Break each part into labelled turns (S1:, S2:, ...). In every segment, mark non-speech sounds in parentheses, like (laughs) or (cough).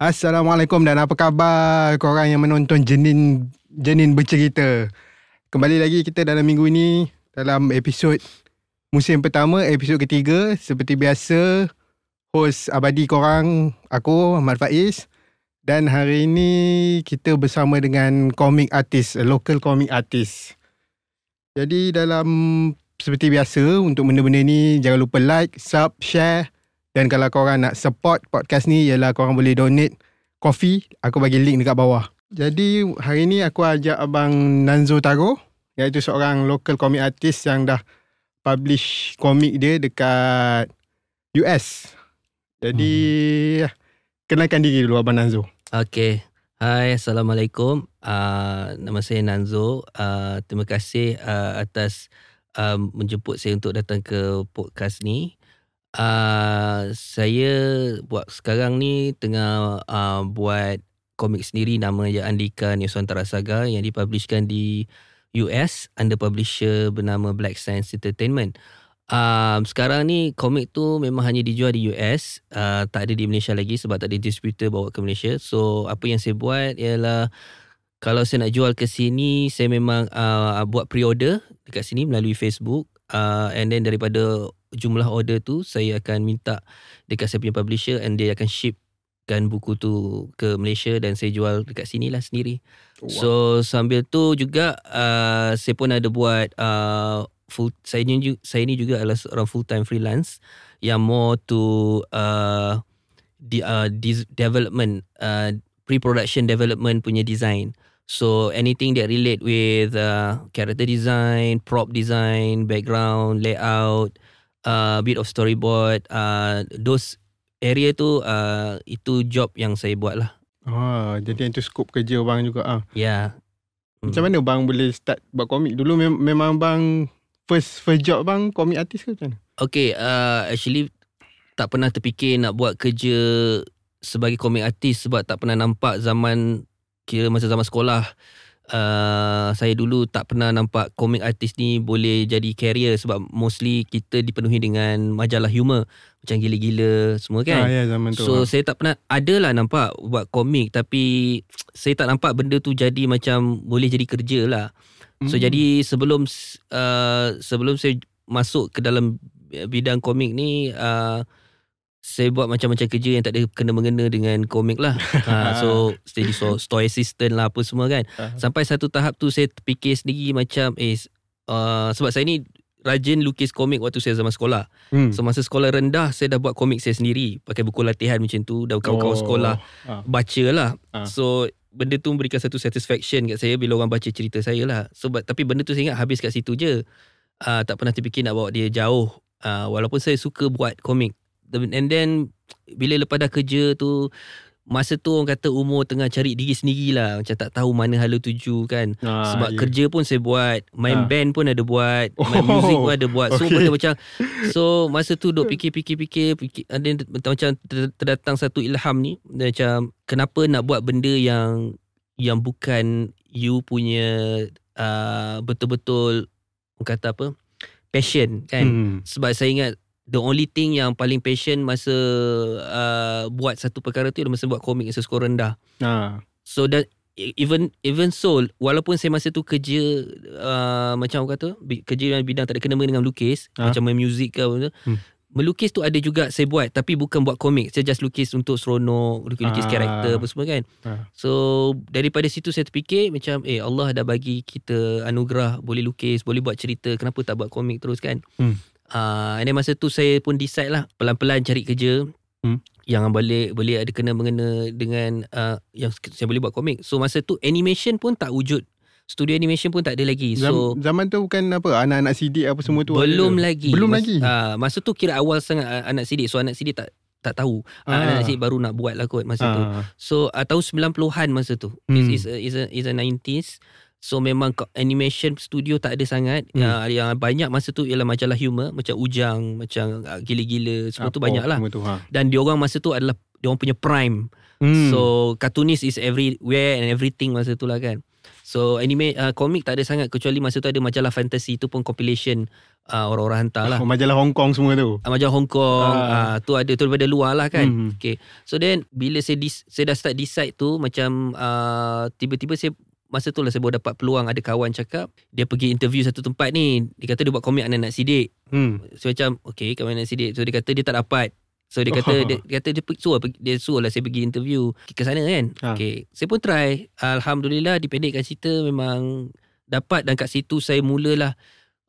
S1: Assalamualaikum dan apa khabar korang yang menonton Jenin Jenin bercerita. Kembali lagi kita dalam minggu ini dalam episod musim pertama, episod ketiga. Seperti biasa, host abadi korang, aku Ahmad Faiz. Dan hari ini kita bersama dengan komik artis, local komik artis. Jadi dalam seperti biasa untuk benda-benda ni jangan lupa like, sub, share dan kalau korang nak support podcast ni ialah korang boleh donate coffee. Aku bagi link dekat bawah. Jadi hari ni aku ajak abang Nanzo Taro iaitu seorang local comic artist yang dah publish komik dia dekat US. Jadi hmm. kenalkan diri dulu abang Nanzo.
S2: Okay. Hai, Assalamualaikum. Uh, nama saya Nanzo. Uh, terima kasih uh, atas uh, menjemput saya untuk datang ke podcast ni. Uh, saya buat sekarang ni tengah uh, buat komik sendiri nama je Andika Nusantara Saga yang dipublishkan di US under publisher bernama Black Science Entertainment. Um, sekarang ni komik tu memang hanya dijual di US, uh, tak ada di Malaysia lagi sebab tak ada distributor bawa ke Malaysia. So apa yang saya buat ialah kalau saya nak jual ke sini, saya memang uh, buat pre-order dekat sini melalui Facebook. Uh, and then daripada jumlah order tu saya akan minta dekat saya punya publisher and dia akan shipkan buku tu ke Malaysia dan saya jual dekat sini lah sendiri. Wow. So sambil tu juga uh, saya pun ada buat uh, full saya ni saya ni juga adalah seorang full time freelance yang more to uh, di uh, development uh, pre-production development punya design. So anything that relate with uh, character design, prop design, background, layout, uh, bit of storyboard, uh, those area tu uh, itu job yang saya buat lah.
S1: Oh, jadi itu skop kerja bang juga ah.
S2: Ya. Yeah.
S1: Macam mana bang boleh start buat komik? Dulu mem- memang bang first first job bang komik artis ke macam mana?
S2: Okay, uh, actually tak pernah terfikir nak buat kerja sebagai komik artis sebab tak pernah nampak zaman kira masa zaman sekolah uh, saya dulu tak pernah nampak komik artis ni boleh jadi career sebab mostly kita dipenuhi dengan majalah humor macam gila-gila semua kan.
S1: Ah, ya, zaman tu.
S2: So ha. saya tak pernah ada lah nampak buat komik tapi saya tak nampak benda tu jadi macam boleh jadi kerja lah. So hmm. jadi sebelum uh, sebelum saya masuk ke dalam bidang komik ni uh, saya buat macam-macam kerja yang tak ada kena-mengena dengan komik lah. (laughs) ha, so, jadi so, store assistant lah apa semua kan. Sampai satu tahap tu saya fikir sendiri macam, eh, uh, sebab saya ni rajin lukis komik waktu saya zaman sekolah. Hmm. So, masa sekolah rendah, saya dah buat komik saya sendiri. Pakai buku latihan macam tu, dah kawan-kawan oh. sekolah. Ha. Baca lah. Ha. So, benda tu memberikan satu satisfaction kat saya bila orang baca cerita saya lah. So, tapi benda tu saya ingat habis kat situ je. Uh, tak pernah terfikir nak bawa dia jauh. Uh, walaupun saya suka buat komik and then bila lepas dah kerja tu masa tu orang kata umur tengah cari diri sendiri lah macam tak tahu mana hala tuju kan ah, sebab yeah. kerja pun saya buat main ah. band pun ada buat (laughs) oh, main music pun ada buat so okay. benda macam so masa tu duk fikir-fikir-fikir ada macam terdatang satu ilham ni macam kenapa nak buat benda yang yang bukan you punya uh, betul-betul kata apa passion kan hmm. sebab saya ingat the only thing yang paling passion masa uh, buat satu perkara tu adalah masa buat komik yang skor rendah. Ha. So that even even so walaupun saya masa tu kerja uh, macam orang kata kerja dalam bidang tak ada kena dengan lukis ha. macam main muzik ke apa hmm. melukis tu ada juga saya buat tapi bukan buat komik saya just lukis untuk seronok lukis-lukis ha. karakter apa semua kan ha. so daripada situ saya terfikir macam eh Allah dah bagi kita anugerah boleh lukis boleh buat cerita kenapa tak buat komik terus kan hmm. Uh, and then masa tu saya pun decide lah pelan-pelan cari kerja hmm. yang boleh boleh ada kena mengena dengan uh, yang saya boleh buat komik. So masa tu animation pun tak wujud. Studio animation pun tak ada lagi. So
S1: zaman tu bukan apa anak-anak CD apa semua tu.
S2: Belum lagi.
S1: Belum Mas, lagi.
S2: Uh, masa tu kira awal sangat uh, anak CD. So anak CD tak tak tahu. Ah. Anak CD baru nak buat lah kot masa ah. tu. So uh, tahun 90-an masa tu. Hmm. Is is is a, is a 90s. So memang animation studio tak ada sangat hmm. yang, yang banyak masa tu ialah majalah humor macam Ujang macam ah, gila-gila semua Apa, tu banyak lah ha. dan diorang masa tu adalah diorang punya prime hmm. so cartoonist is everywhere and everything masa tu lah kan So anime uh, komik tak ada sangat kecuali masa tu ada majalah fantasy tu pun compilation uh, orang-orang hantar lah.
S1: Oh, majalah Hong Kong semua tu.
S2: Uh, majalah Hong Kong
S1: Ah.
S2: uh, tu ada tu daripada luar lah kan.
S1: Hmm.
S2: Okay. So then bila saya dis, saya dah start decide tu macam uh, tiba-tiba saya masa tu lah saya baru dapat peluang ada kawan cakap dia pergi interview satu tempat ni dia kata dia buat komik anak-anak sidik
S1: Hmm.
S2: So macam Okay kawan anak sidik So dia kata dia tak dapat So dia kata
S1: Oh. (laughs)
S2: dia, dia kata dia, suruh, dia suruh lah saya pergi interview ke sana kan.
S1: Ha.
S2: Okay. Saya pun try. Alhamdulillah dipendekkan cerita memang dapat dan kat situ saya mulalah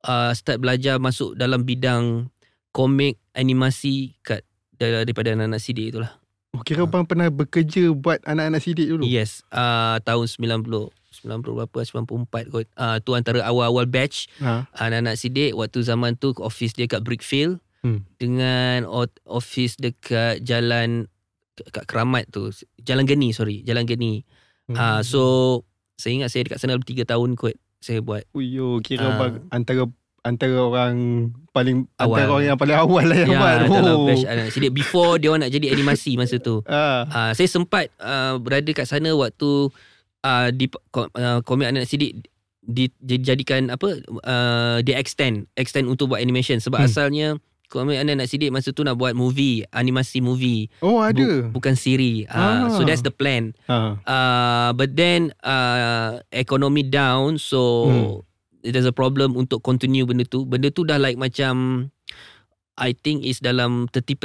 S2: uh, start belajar masuk dalam bidang komik animasi kat dar- daripada anak-anak sidik itulah.
S1: Oh, kira bang pernah bekerja buat anak-anak sidik dulu?
S2: Yes, uh, tahun 90 90 berapa 94 kot. Uh, tu antara awal-awal batch
S1: Ha.
S2: anak-anak sidik waktu zaman tu office dia kat Brickfield
S1: Hmm.
S2: dengan office dekat jalan kat Keramat tu Jalan Geni sorry Jalan Geni
S1: Hmm.
S2: Ah so saya ingat saya dekat sana dalam 3 tahun kot saya buat
S1: Uyo, kira
S2: Ah.
S1: bang antara antara orang paling
S2: Awal.
S1: antara orang yang paling awal lah yang
S2: ya
S1: buat. Oh.
S2: batch anak sidik before dia orang nak jadi animasi masa tu
S1: Ah.
S2: Ah saya sempat uh, berada kat sana waktu uh, di uh, komik anak sidik di, dijadikan apa uh, dia extend extend untuk buat animation sebab
S1: Hmm.
S2: asalnya komik anak sidik masa tu nak buat movie animasi movie
S1: Oh, ada.
S2: Bu- bukan siri. Uh,
S1: Ah.
S2: So that's the plan.
S1: Ha.
S2: Uh, but then uh, economy down so
S1: Hmm.
S2: there's a problem untuk continue benda tu. Benda tu dah like macam I think is dalam 30%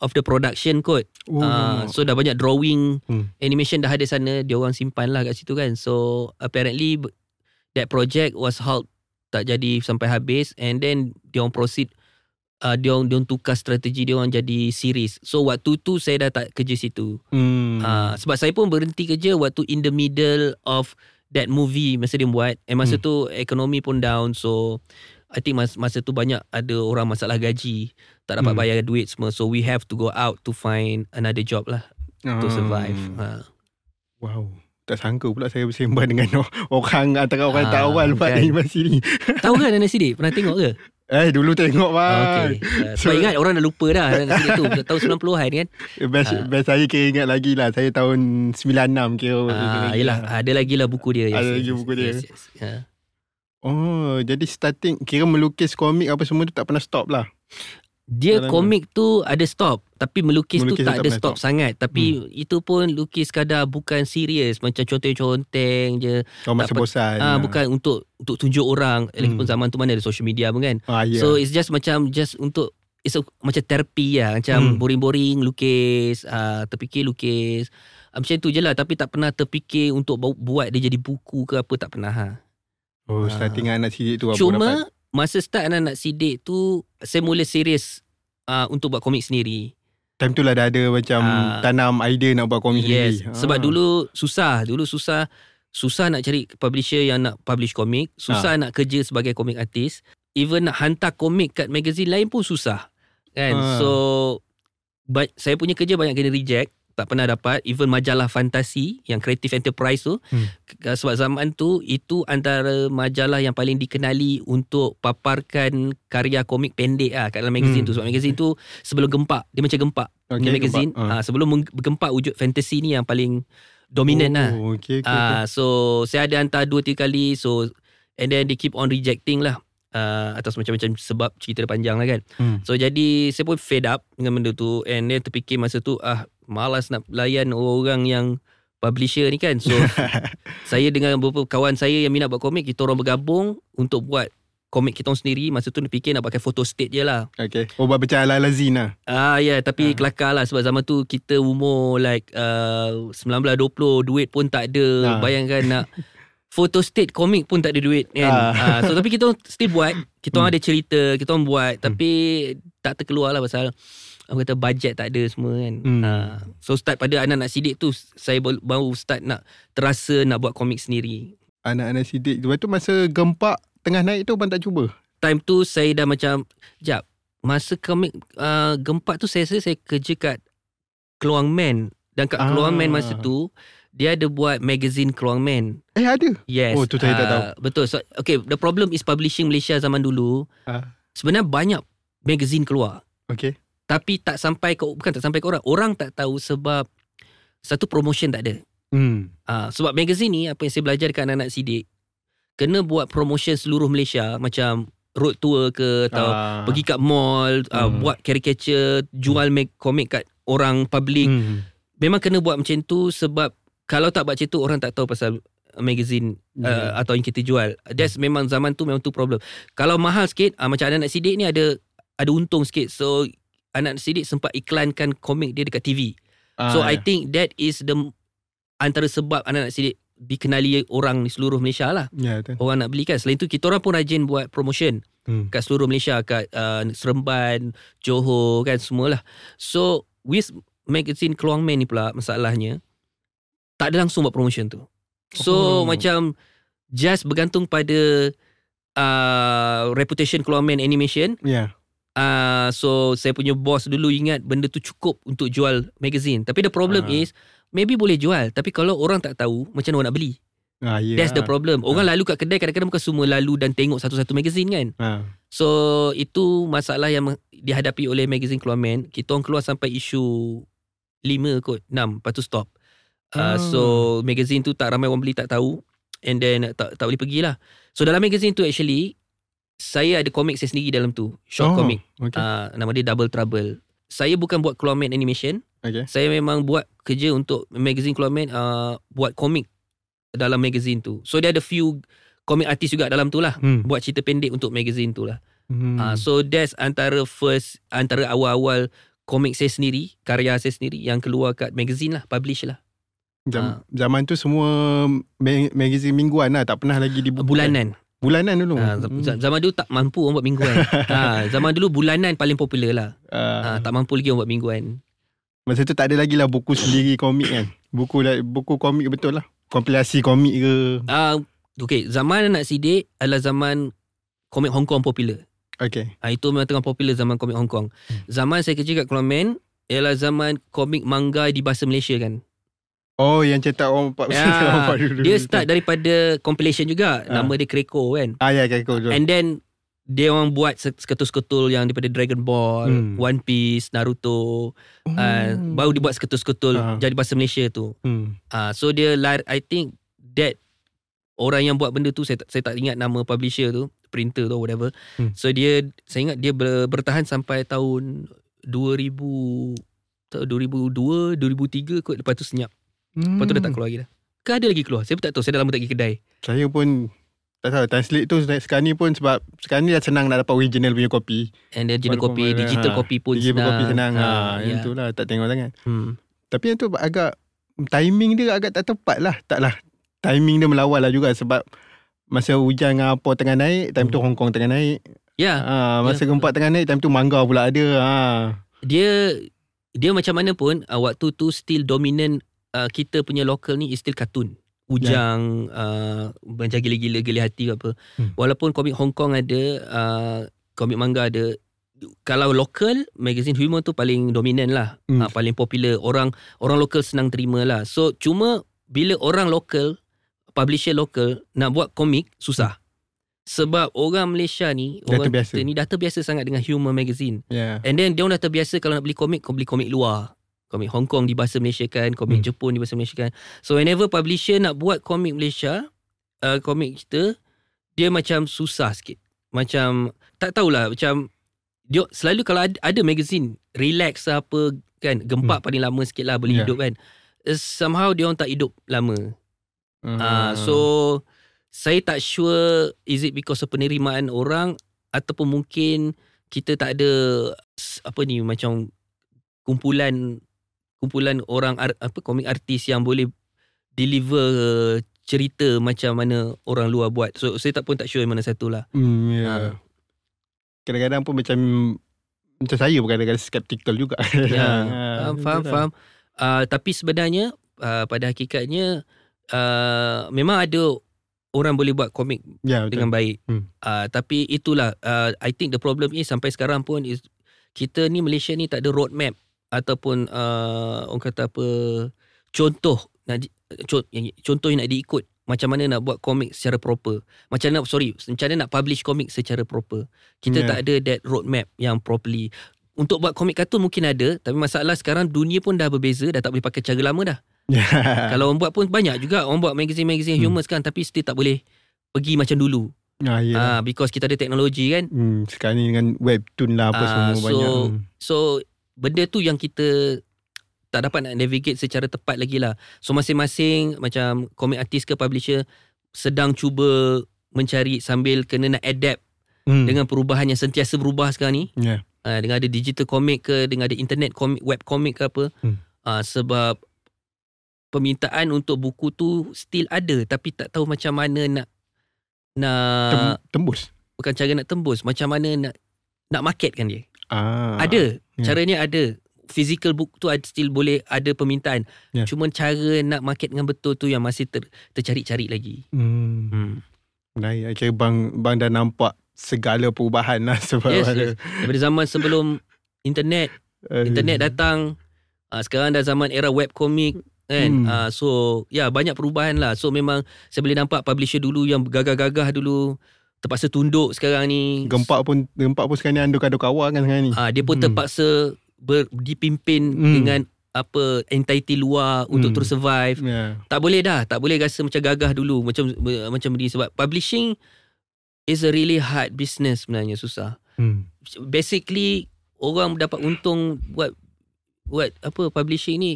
S2: of the production kot.
S1: Oh.
S2: Uh, so dah banyak drawing
S1: Hmm.
S2: animation dah ada sana dia orang simpan lah kat situ kan. So apparently that project was halt tak jadi sampai habis and then dia orang proceed uh, dia orang dia orang tukar strategi dia orang jadi series. So waktu tu saya dah tak kerja situ.
S1: Hmm.
S2: Uh, sebab saya pun berhenti kerja waktu in the middle of that movie masa dia buat. And masa
S1: Hmm.
S2: tu ekonomi pun down so I think masa, masa tu banyak ada orang masalah gaji tak dapat
S1: Hmm.
S2: bayar duit semua so we have to go out to find another job lah to survive.
S1: Ah.
S2: Ha.
S1: Wow. Tak sangka pula saya bersembang dengan orang antara orang
S2: Ah,
S1: tak awal buat
S2: kan.
S1: animasi ni. (laughs)
S2: Tahu ke Nana Sidik? Pernah tengok ke?
S1: Eh, dulu tengok bang.
S2: Ah, okay. Uh, (laughs) sebab
S1: So-
S2: ingat orang dah lupa dah Nana Sidik tu (laughs) tahun 90-an kan.
S1: Best,
S2: Ah.
S1: best saya kira ingat lagi lah. Saya tahun 96 kira.
S2: Ah,
S1: kira-
S2: yelah, ada lagi lah buku dia. Yes,
S1: Ada
S2: yes,
S1: lagi
S2: yes,
S1: buku dia.
S2: Yes, yes. Ha.
S1: Oh, jadi starting kira melukis komik apa semua tu tak pernah stop lah.
S2: Dia
S1: Dalam-
S2: komik tu ada stop Tapi melukis,
S1: Melukis
S2: tu tak
S1: tak
S2: ada stop
S1: stop.
S2: sangat Tapi itu pun lukis kadar bukan serius Macam conteng-conteng je
S1: Oh, masa
S2: Tak-
S1: bosan.
S2: ah, Bukan untuk untuk tunjuk orang Lagipun
S1: Hmm.
S2: zaman tu mana ada social media pun kan
S1: Ah, ya.
S2: So it's just macam Just untuk It's a, macam terapi lah Macam
S1: Hmm.
S2: boring-boring lukis uh, Terfikir lukis uh, Macam tu je lah Tapi tak pernah terfikir Untuk bu- buat dia jadi buku ke apa Tak pernah ha.
S1: Oh,
S2: ah.
S1: starting anak sidik tu apa dapat?
S2: Cuma Masa start anak-anak sidik tu Saya mula serius uh, Untuk buat komik sendiri
S1: Time tu lah dah ada macam
S2: Ah.
S1: tanam idea nak buat komik
S2: yes.
S1: sendiri.
S2: Sebab
S1: Ah.
S2: dulu susah Dulu susah Susah nak cari publisher yang nak publish komik Susah nak kerja sebagai komik artist Even nak hantar komik kat magazine lain pun susah Kan
S1: Ah.
S2: So ba- Saya punya kerja banyak kena reject tak pernah dapat even majalah fantasi yang Creative Enterprise tu
S1: Hmm.
S2: Sebab zaman tu itu antara majalah yang paling dikenali untuk paparkan karya komik pendek ah kat dalam magazine
S1: Hmm.
S2: tu sebab magazine tu sebelum gempak dia macam gempak
S1: Okay,
S2: okay, magazine
S1: gempak. Ah.
S2: ah. sebelum bergempak wujud fantasy ni yang paling dominant lah
S1: oh, Okay, okay,
S2: Ah, so saya ada hantar dua tiga kali so and then they keep on rejecting lah uh, atas macam-macam sebab cerita dia panjang lah kan.
S1: Hmm.
S2: So jadi saya pun fed up dengan benda tu and then terfikir masa tu ah malas nak layan orang yang publisher ni kan. So (laughs) saya dengan beberapa kawan saya yang minat buat komik kita orang bergabung untuk buat komik kita orang sendiri masa tu fikir nak pakai photo state je lah.
S1: okay. Oh, buat macam ala-ala Zin lah.
S2: Ah ya yeah, tapi
S1: Ah.
S2: kelakar lah sebab zaman tu kita umur like uh, 19 20 duit pun tak ada.
S1: Ah.
S2: Bayangkan nak (laughs) photo state komik pun tak ada duit kan.
S1: Ah.
S2: Ah. so tapi kita still buat. Kita orang
S1: Hmm.
S2: ada cerita, kita orang buat tapi tak terkeluar lah pasal apa kata budget tak ada semua kan.
S1: Hmm.
S2: Ah. so start pada anak-anak sidik tu saya baru- baru start nak terasa nak buat komik sendiri.
S1: Anak-anak sidik. Lepas tu masa gempak tengah naik tu abang tak cuba?
S2: Time tu saya dah macam Jap Masa komik uh, Gempak tu saya rasa saya kerja kat Keluang Man Dan kat
S1: Ah.
S2: Keluang Man masa tu Dia ada buat magazine Keluang Man
S1: Eh, ada?
S2: Yes
S1: Oh, tu saya tak
S2: Ah,
S1: tahu.
S2: Betul so, Okay the problem is publishing Malaysia zaman dulu
S1: Ah.
S2: Sebenarnya banyak magazine keluar
S1: Okay.
S2: Tapi tak sampai ke Bukan tak sampai ke orang Orang tak tahu sebab Satu promotion tak ada
S1: Hmm.
S2: Ah, sebab magazine ni apa yang saya belajar dekat anak-anak sidik kena buat promotion seluruh Malaysia macam road tour ke atau
S1: Ah.
S2: pergi kat mall, uh,
S1: Hmm.
S2: buat caricature, jual mag- komik kat orang public.
S1: Hmm.
S2: Memang kena buat macam tu sebab kalau tak buat macam tu orang tak tahu pasal magazine uh,
S1: Yeah.
S2: atau yang kita jual. That's memang zaman tu memang tu problem. Kalau mahal sikit uh, macam anak-anak sidik ni ada ada untung sikit. So anak sidik sempat iklankan komik dia dekat TV. So
S1: Ah,
S2: I
S1: ya.
S2: think that is the antara sebab anak-anak sidik dikenali orang di seluruh Malaysia lah.
S1: Betul.
S2: Orang nak beli kan. Selain tu kita orang pun rajin buat promotion
S1: Hmm.
S2: kat seluruh Malaysia kat uh, Seremban, Johor kan semualah. So with magazine Keluang Man ni pula masalahnya tak ada langsung buat promotion tu. So
S1: Oh.
S2: macam just bergantung pada uh, reputation Keluang Man Animation.
S1: Ya.
S2: Uh, so saya punya boss dulu ingat benda tu cukup untuk jual magazine. Tapi the problem
S1: Ah.
S2: is maybe boleh jual tapi kalau orang tak tahu macam mana orang nak beli.
S1: Ah, ya.
S2: That's the problem. Orang lalu kat kedai kadang-kadang bukan semua lalu dan tengok satu-satu magazine kan.
S1: Ah.
S2: So itu masalah yang dihadapi oleh magazine Keluar Man. Kita orang keluar sampai isu 5 kot, 6, lepas tu stop. Uh,
S1: Ah.
S2: So magazine tu tak ramai orang beli tak tahu and then tak tak boleh pergilah. So dalam magazine tu actually saya ada komik saya sendiri dalam tu, short
S1: Oh,
S2: comic.
S1: Okay.
S2: Uh, nama dia Double Trouble. Saya bukan buat Keluar Man animation,
S1: okay.
S2: saya memang buat kerja untuk magazine Keluar Man uh, buat komik dalam magazine tu. So dia ada few komik artis juga dalam tu lah.
S1: Hmm.
S2: Buat cerita pendek untuk magazine tu lah.
S1: Hmm.
S2: Ah, so that's antara first antara awal-awal komik saya sendiri, karya saya sendiri yang keluar kat magazine lah, publish lah.
S1: Jam, zaman tu semua ma- magazine mingguan lah. Tak pernah lagi dibuka.
S2: Bulanan.
S1: Bulanan dulu. Hmm.
S2: z- zaman dulu tak mampu orang buat mingguan. (laughs) ah, zaman dulu bulanan paling popular lah. Ah,
S1: Ah,
S2: tak mampu lagi orang buat mingguan.
S1: Masa tu tak ada lagi lah buku sendiri komik kan. Buku buku komik betul lah. Kompilasi komik ke.
S2: Ah, okay, zaman anak sidik adalah zaman komik Hong Kong popular.
S1: Okay.
S2: Ah, itu memang tengah popular zaman komik Hong Kong. Zaman saya kerja kat Man ialah zaman komik manga di bahasa Malaysia kan.
S1: Oh yang cetak orang empat
S2: Ya, (laughs)
S1: orang empat dulu.
S2: Dia start daripada compilation juga.
S1: Ah.
S2: Nama dia Kreko kan.
S1: Ah ya, cool.
S2: And then dia orang buat se- seketul-seketul yang daripada Dragon Ball,
S1: Hmm.
S2: One Piece, Naruto. Uh,
S1: Hmm.
S2: baru dia buat seketul-seketul
S1: Ah.
S2: jadi bahasa Malaysia tu.
S1: Hmm.
S2: Uh, so dia lar- I think that orang yang buat benda tu saya tak, saya tak ingat nama publisher tu, printer tu whatever.
S1: Hmm.
S2: So dia saya ingat dia ber, bertahan sampai tahun 2000 tak- 2002, 2003 kot lepas tu senyap.
S1: Hmm.
S2: Lepas tu dah tak keluar lagi dah. Ke ada lagi keluar? Saya pun tak tahu. Saya dah lama tak pergi kedai.
S1: Saya pun tak tahu translate tu sekarang ni pun sebab sekarang ni dah senang nak dapat original punya kopi.
S2: And then original
S1: Walaupun
S2: copy,
S1: mana,
S2: digital
S1: ha,
S2: copy pun
S1: Digital
S2: senang.
S1: kopi senang. Ha,
S2: ya.
S1: yang tu lah tak tengok sangat.
S2: Hmm.
S1: Tapi yang tu agak timing dia agak tak tepat lah. Tak lah. Timing dia melawal lah juga sebab masa hujan dengan apa tengah naik, time tu
S2: Hmm.
S1: Hong Kong tengah naik.
S2: Ya,
S1: Ha, masa
S2: Ya.
S1: gempa tengah naik, time tu mangga pula ada. Ha.
S2: dia dia macam mana pun uh, waktu tu still dominant uh, kita punya local ni is still kartun. Ujang uh, macam gila-gila gila hati ke apa.
S1: Hmm.
S2: Walaupun komik Hong Kong ada, uh, komik manga ada. Kalau local magazine humor tu paling dominan lah.
S1: Hmm.
S2: Uh, paling popular. Orang orang local senang terima lah. So cuma bila orang local publisher local nak buat komik susah. Sebab orang Malaysia ni
S1: Dah
S2: orang
S1: terbiasa.
S2: kita ni dah terbiasa sangat dengan humor magazine.
S1: Ya.
S2: And then dia orang dah terbiasa kalau nak beli komik, kau beli komik luar. Komik Hong Kong di bahasa Malaysia kan, komik
S1: Hmm.
S2: Jepun di bahasa Malaysia kan. So whenever publisher nak buat komik Malaysia, uh, komik kita, dia macam susah sikit. Macam, tak tahulah, macam, dia selalu kalau ada, ada magazine, relax lah apa kan, gempak paling lama sikit lah boleh
S1: Yeah.
S2: hidup kan. Uh, somehow dia orang tak hidup lama.
S1: Hmm.
S2: Ah, so saya tak sure is it because of penerimaan orang ataupun mungkin kita tak ada apa ni macam kumpulan kumpulan orang apa komik artis yang boleh deliver cerita macam mana orang luar buat. So saya tak pun tak sure mana satu lah.
S1: Hmm, ya.
S2: Ha.
S1: Kadang-kadang pun macam macam saya pun kadang-kadang skeptical juga. (laughs)
S2: Ya,
S1: Ha,
S2: faham, faham, faham. Uh, tapi sebenarnya uh, pada hakikatnya uh, memang ada orang boleh buat komik
S1: Ya, betul.
S2: dengan baik.
S1: Hmm.
S2: Uh, tapi itulah uh, I think the problem is sampai sekarang pun is kita ni Malaysia ni tak ada roadmap ataupun uh, orang kata apa contoh nak contoh yang nak diikut macam mana nak buat komik secara proper. Macam mana sorry, macam mana nak publish komik secara proper. Kita
S1: Yeah.
S2: tak ada that roadmap yang properly. Untuk buat komik kartun mungkin ada, tapi masalah sekarang dunia pun dah berbeza, dah tak boleh pakai cara lama dah. (laughs) Kalau orang buat pun banyak juga orang buat magazine-magazine
S1: Hmm.
S2: humor sekarang tapi still tak boleh pergi macam dulu.
S1: ah, ya.
S2: Ah because kita ada teknologi kan.
S1: Hmm, sekarang ni dengan webtoon lah apa
S2: Ah,
S1: semua
S2: so-
S1: banyak.
S2: So benda tu yang kita tak dapat nak navigate secara tepat lagi lah. So masing-masing macam comic artist ke publisher sedang cuba mencari sambil kena nak adapt
S1: Hmm.
S2: dengan perubahan yang sentiasa berubah sekarang ni.
S1: Ya.
S2: Uh, dengan ada digital comic ke, dengan ada internet comic, web comic ke apa.
S1: Hmm.
S2: Uh, sebab permintaan untuk buku tu still ada tapi tak tahu macam mana nak nak
S1: Tem- tembus.
S2: bukan cara nak tembus, macam mana nak nak marketkan dia.
S1: Ah.
S2: Ada.
S1: Ya.
S2: Caranya ada. Physical book tu ada- still boleh ada permintaan.
S1: Ya.
S2: Cuma cara nak market dengan betul tu yang masih ter, tercari-cari lagi.
S1: Hmm.
S2: Hmm.
S1: Menarik. Okay, bang bang dah nampak segala perubahan lah (laughs) sebab
S2: Yes,
S1: ada.
S2: yes. Daripada zaman sebelum internet,
S1: eh,
S2: internet datang, uh, sekarang dah zaman era web komik kan.
S1: Hmm.
S2: Uh, so ya yeah, banyak perubahan lah. So memang saya boleh nampak publisher dulu yang gagah-gagah dulu terpaksa tunduk sekarang ni.
S1: Gempak pun gempak pun sekarang ni anduk-anduk awal kan sekarang ni.
S2: Ah, dia pun
S1: Hmm.
S2: terpaksa ber, dipimpin
S1: Hmm.
S2: dengan apa entity luar untuk
S1: Hmm.
S2: terus survive.
S1: Ya.
S2: Tak boleh dah, tak boleh rasa macam gagah dulu macam macam ni sebab publishing is a really hard business sebenarnya susah.
S1: Hmm.
S2: Basically orang dapat untung buat buat apa publishing ni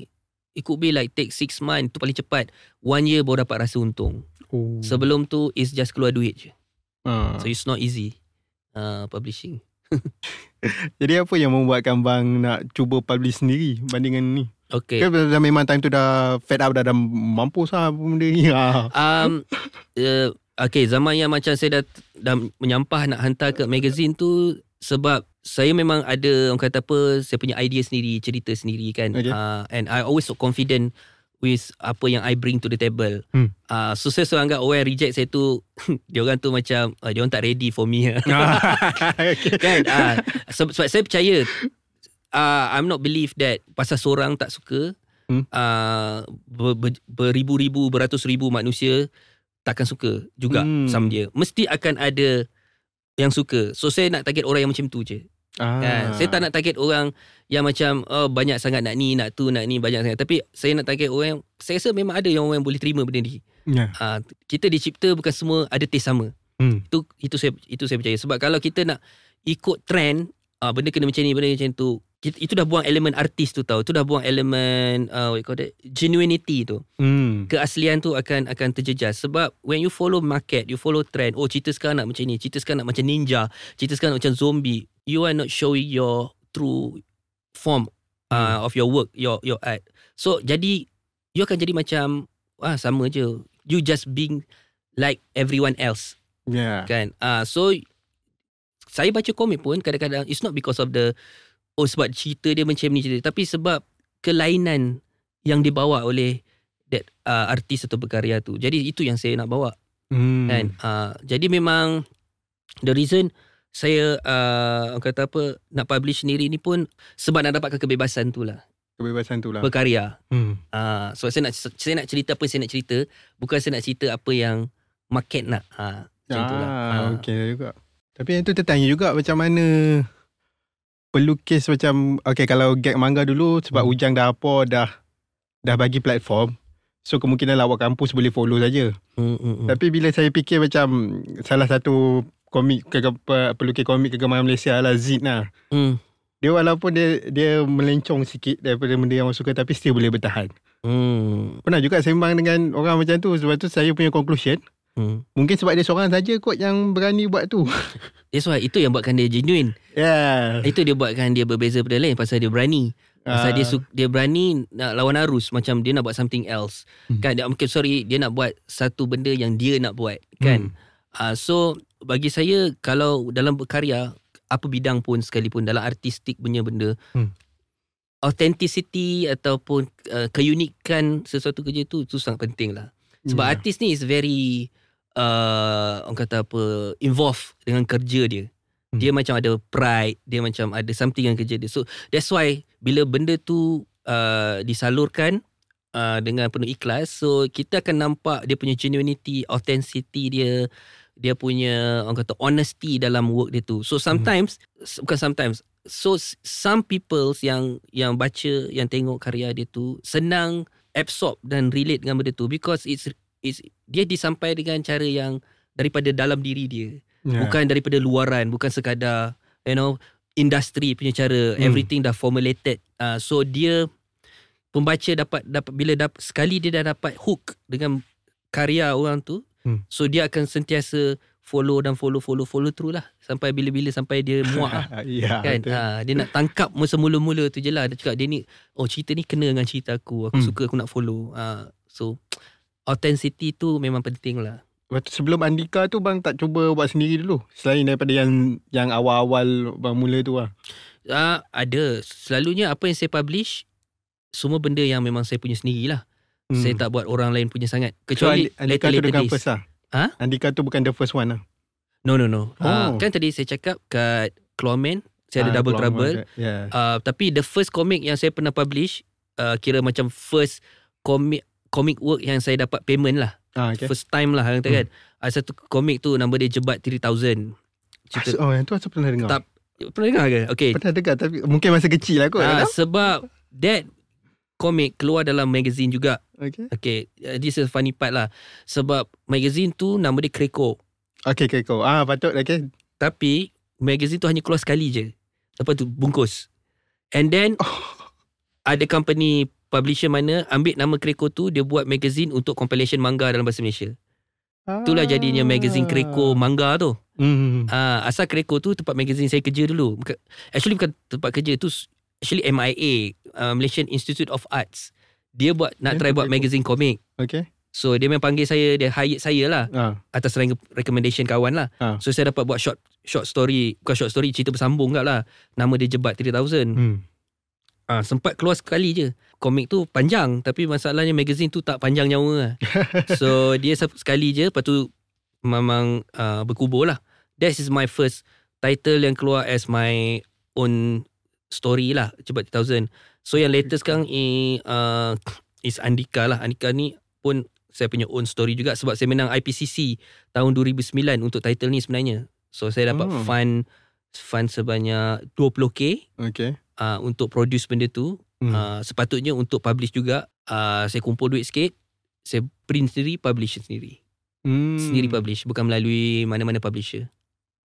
S2: it could be like take six months tu paling cepat. One year baru dapat rasa untung.
S1: Oh.
S2: Sebelum tu is just keluar duit je.
S1: Ah.
S2: So it's not easy. Uh, publishing. (laughs)
S1: Jadi apa yang membuatkan bang nak cuba publish sendiri bandingan ni?
S2: Okay.
S1: Kan dah memang time tu dah fed up dah dah mampus lah apa benda ni. (laughs) Ah.
S2: Um, uh, okay, zaman yang macam saya dah, dah menyampah nak hantar ke magazine tu sebab saya memang ada orang kata apa saya punya idea sendiri cerita sendiri kan
S1: Okay.
S2: uh, and I always so confident with apa yang I bring to the table.
S1: Hmm.
S2: Uh, so saya selalu anggap orang reject saya tu (laughs) dia orang tu macam uh, dia orang tak ready for me (laughs)
S1: okay.
S2: kan uh, sebab, sebab saya percaya uh, I'm not believe that pasal seorang tak suka
S1: Hmm.
S2: uh, ber, ber, beribu-ribu beratus ribu manusia takkan suka juga
S1: Hmm.
S2: sama dia mesti akan ada yang suka so saya nak target orang yang macam tu je
S1: Ah.
S2: kan? Saya tak nak target orang yang macam oh banyak sangat nak ni nak tu nak ni banyak sangat. Tapi saya nak target orang yang saya rasa memang ada yang orang yang boleh terima benda ni.
S1: Ya.
S2: uh, kita dicipta bukan semua ada taste sama.
S1: Hmm.
S2: itu itu saya itu saya percaya. Sebab kalau kita nak ikut trend uh, benda kena macam ni benda macam tu kita, itu dah buang elemen artis tu tau. Itu dah buang elemen uh, what you call that genuinity tu.
S1: Hmm.
S2: keaslian tu akan akan terjejas. Sebab when you follow market you follow trend oh cerita sekarang nak macam ni cerita sekarang nak macam ninja cerita sekarang nak macam zombie you are not showing your true form uh, of your work your your art. So jadi you akan jadi macam ah sama je. You just being like everyone else.
S1: Ya.
S2: kan? Uh, so saya baca komik pun kadang-kadang it's not because of the oh sebab cerita dia macam ni cerita tapi sebab kelainan yang dibawa oleh that uh, artis atau berkarya tu. Jadi itu yang saya nak bawa.
S1: Hmm.
S2: kan? Uh, jadi memang the reason saya uh, orang kata apa nak publish sendiri ni pun sebab nak dapatkan kebebasan tu lah
S1: Kebebasan tu lah.
S2: berkarya
S1: Hmm.
S2: uh, so saya nak saya nak cerita apa saya nak cerita bukan saya nak cerita apa yang market nak uh, macam tu lah
S1: Ah,
S2: Ah.
S1: okey juga. Tapi yang tu tertanya juga macam mana pelukis macam okey kalau gag manga dulu sebab
S2: Hmm.
S1: Ujang dah apa dah dah bagi platform. So kemungkinan lawak kampus boleh follow saja.
S2: Hmm, hmm, hmm.
S1: Tapi bila saya fikir macam salah satu komik kegem, pe- pelukis komik kegemaran Malaysia lah Zid lah.
S2: Hmm.
S1: Dia walaupun dia dia melencong sikit daripada benda yang orang suka tapi still boleh bertahan.
S2: Hmm.
S1: Pernah juga sembang dengan orang macam tu sebab tu saya punya conclusion
S2: Hmm.
S1: mungkin sebab dia seorang saja kot yang berani buat tu. (laughs)
S2: That's why itu yang buatkan dia genuine.
S1: Yeah.
S2: Itu dia buatkan dia berbeza daripada lain pasal dia berani. Pasal
S1: Ah.
S2: dia su- dia berani nak lawan arus macam dia nak buat something else.
S1: Hmm.
S2: Kan dia mungkin sorry dia nak buat satu benda yang dia nak buat kan. Uh, so bagi saya kalau dalam berkarya apa bidang pun sekalipun dalam artistik punya benda
S1: Hmm.
S2: authenticity ataupun uh, keunikan sesuatu kerja tu tu sangat penting lah. Sebab
S1: Yeah.
S2: artis ni is very uh, orang kata apa involved dengan kerja dia.
S1: Hmm.
S2: Dia macam ada pride, dia macam ada something dengan kerja dia. So that's why bila benda tu uh, disalurkan uh, dengan penuh ikhlas, so kita akan nampak dia punya genuinity, authenticity dia, dia punya orang kata honesty dalam work dia tu. So sometimes hmm. bukan sometimes So some people yang yang baca yang tengok karya dia tu senang absorb dan relate dengan benda tu because it's it's dia disampai dengan cara yang daripada dalam diri dia
S1: Yeah.
S2: bukan daripada luaran bukan sekadar you know industri punya cara
S1: Hmm.
S2: everything dah formulated uh, so dia pembaca dapat dapat bila dapat sekali dia dah dapat hook dengan karya orang tu
S1: Hmm.
S2: so dia akan sentiasa follow dan follow follow follow through lah sampai bila-bila sampai dia muak lah (laughs)
S1: Ya,
S2: kan
S1: betul.
S2: ha, dia nak tangkap masa mula-mula tu je lah dia cakap dia ni oh cerita ni kena dengan cerita aku aku
S1: Hmm.
S2: suka aku nak follow ha, so authenticity tu memang penting lah
S1: sebelum Andika tu bang tak cuba buat sendiri dulu. Selain daripada yang yang awal-awal bang mula tu lah.
S2: uh, ada selalunya apa yang saya publish semua benda yang memang saya punya sendiri lah
S1: Hmm.
S2: saya tak buat orang lain punya sangat
S1: so,
S2: kecuali
S1: Andi- Andika tu
S2: later-later
S1: dengan first lah.
S2: Ha?
S1: Andika tu bukan the first one lah.
S2: no no no uh,
S1: Oh.
S2: kan tadi saya cakap kat Clawman saya ada
S1: Ah,
S2: double trouble
S1: Yeah.
S2: uh, tapi the first comic yang saya pernah publish uh, kira macam first comic comic work yang saya dapat payment lah
S1: Ah, okay.
S2: First time lah kata kan. Ada satu komik tu nama dia Jebat 3000. Cerita
S1: Oh, yang tu saya pernah dengar.
S2: Tak, pernah dengar ke? Okay.
S1: Pernah dengar tapi mungkin masa kecil lah kot.
S2: Ah,
S1: tahu.
S2: sebab that komik keluar dalam magazine juga.
S1: Okay.
S2: Okay, uh, this is funny part lah. Sebab magazine tu nama dia Kreko.
S1: Okay, kau. Ah, patut. Okay.
S2: Tapi magazine tu hanya keluar sekali je. Lepas tu bungkus. And then ada company publisher mana ambil nama Kreko tu dia buat magazine untuk compilation manga dalam bahasa Malaysia. Itulah jadinya magazine Kreko manga tu.
S1: Hmm.
S2: Ah, asal Kreko tu tempat magazine saya kerja dulu. Actually bukan tempat kerja tu actually MIA, uh, Malaysian Institute of Arts. Dia buat nak
S1: Kenapa
S2: try buat magazine komik.
S1: Okay.
S2: So dia memang panggil saya, dia hire saya lah
S1: Ah.
S2: atas re- recommendation kawan lah.
S1: Ah.
S2: So saya dapat buat short short story, bukan short story, cerita bersambung kat lah. Nama dia Jebat 3000.
S1: Hmm.
S2: Ah, sempat keluar sekali je. Komik tu panjang tapi masalahnya magazine tu tak panjang nyawa lah. (laughs) so dia se- sekali je lepas tu memang uh, berkubur lah. That is my first title yang keluar as my own story lah. Cepat 3000. So yang latest sekarang i, uh, (clears throat) is Andika lah. Andika ni pun saya punya own story juga sebab saya menang IPCC tahun 2009 untuk title ni sebenarnya. So saya dapat
S1: Oh.
S2: fund fund sebanyak 20k
S1: Okay.
S2: uh, untuk produce benda tu.
S1: Hmm.
S2: Uh, sepatutnya untuk publish juga. Uh, saya kumpul duit sikit. Saya print sendiri, publish sendiri.
S1: Hmm.
S2: Sendiri publish. Bukan melalui mana-mana publisher.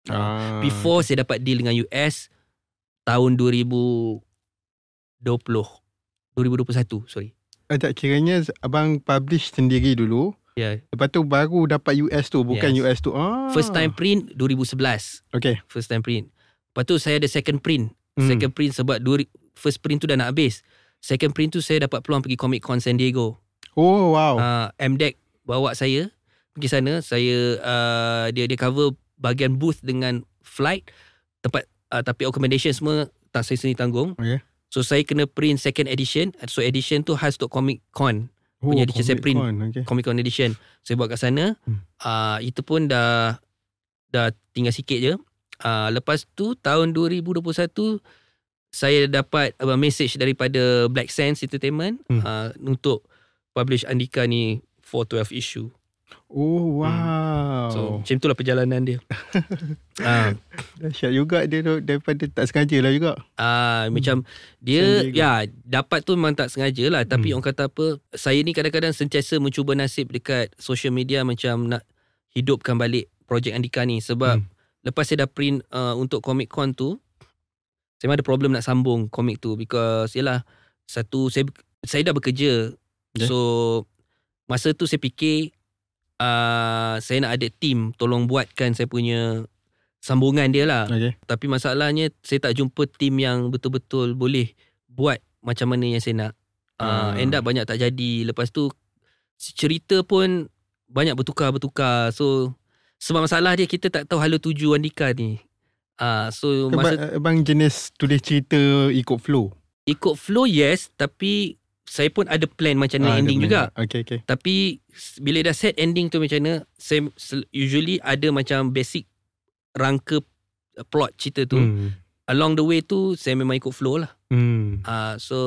S1: Ah.
S2: Before saya dapat deal dengan US tahun 2020. 2021, sorry.
S1: Ah, tak kiranya abang publish sendiri dulu.
S2: Yeah.
S1: Lepas tu baru dapat US tu. Bukan
S2: Yes.
S1: US tu. Ah.
S2: First time print 2011.
S1: Okay.
S2: First time print. Lepas tu saya ada second print.
S1: Hmm.
S2: Second print sebab dua, first print tu dah nak habis. Second print tu saya dapat peluang pergi Comic Con San Diego.
S1: Oh, wow.
S2: uh, MDEC bawa saya pergi sana saya uh, dia dia cover bahagian booth dengan flight tempat uh, tapi accommodation semua tak saya sendiri tanggung
S1: Okay.
S2: so saya kena print second edition so edition tu khas untuk Comic Con
S1: Oh,
S2: punya edition saya print.
S1: Con, Okay.
S2: Comic Con edition saya buat kat sana
S1: Hmm.
S2: uh, itu pun dah dah tinggal sikit je uh, lepas tu tahun 2021 saya dapat uh, message daripada Black Sands Entertainment
S1: Hmm.
S2: uh, untuk publish Andika ni for 12 issue
S1: Oh, wow.
S2: So macam itulah perjalanan dia. (laughs) Ah,
S1: Dahsyat juga dia tu daripada tak sengaja lah juga.
S2: ah macam dia
S1: Diego.
S2: ya dapat tu memang tak sengaja lah tapi
S1: Hmm.
S2: orang kata apa saya ni kadang-kadang sentiasa mencuba nasib dekat social media macam nak hidupkan balik projek Andika ni sebab
S1: Hmm.
S2: lepas saya dah print uh, untuk Comic Con tu saya ada problem nak sambung komik tu because yalah satu saya saya dah bekerja
S1: Okay.
S2: so masa tu saya fikir uh, saya nak ada team tolong buatkan saya punya sambungan dia lah
S1: Okay.
S2: tapi masalahnya saya tak jumpa tim yang betul-betul boleh buat macam mana yang saya nak. Uh,
S1: Ah.
S2: end up banyak tak jadi. Lepas tu cerita pun banyak bertukar-bertukar. So sebab masalah dia kita tak tahu hala tuju Andika ni. Ah uh, so masa
S1: abang jenis tulis cerita ikut flow.
S2: ikut flow yes tapi saya pun ada plan macam mana
S1: Ah,
S2: ending juga.
S1: Okay, okay.
S2: Tapi bila dah set ending tu macam mana saya usually ada macam basic rangka uh, plot cerita tu.
S1: Hmm.
S2: Along the way tu saya memang ikut flow lah.
S1: Hmm.
S2: Ah, so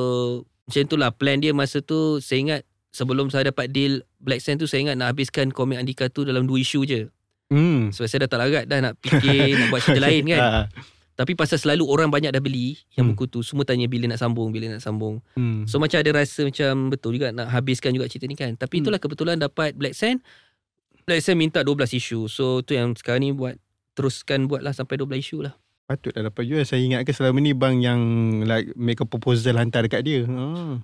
S2: macam itulah plan dia masa tu saya ingat sebelum saya dapat deal Black Sand tu saya ingat nak habiskan komik Andika tu dalam dua isu je.
S1: Hmm.
S2: Sebab saya dah tak larat dah nak fikir nak buat cerita (laughs) lain kan. Tapi pasal selalu orang banyak dah beli yang
S1: Hmm.
S2: buku tu, semua tanya bila nak sambung, bila nak sambung.
S1: Hmm.
S2: So macam ada rasa macam betul juga nak habiskan juga cerita ni kan. Tapi
S1: Hmm.
S2: itulah kebetulan dapat Black Sand. Black Sand minta 12 isu. So tu yang sekarang ni buat teruskan buat lah sampai 12 isu lah.
S1: Patut dah dapat juga. Saya ingat ke selama ni bang yang like make a proposal hantar dekat dia. Ha.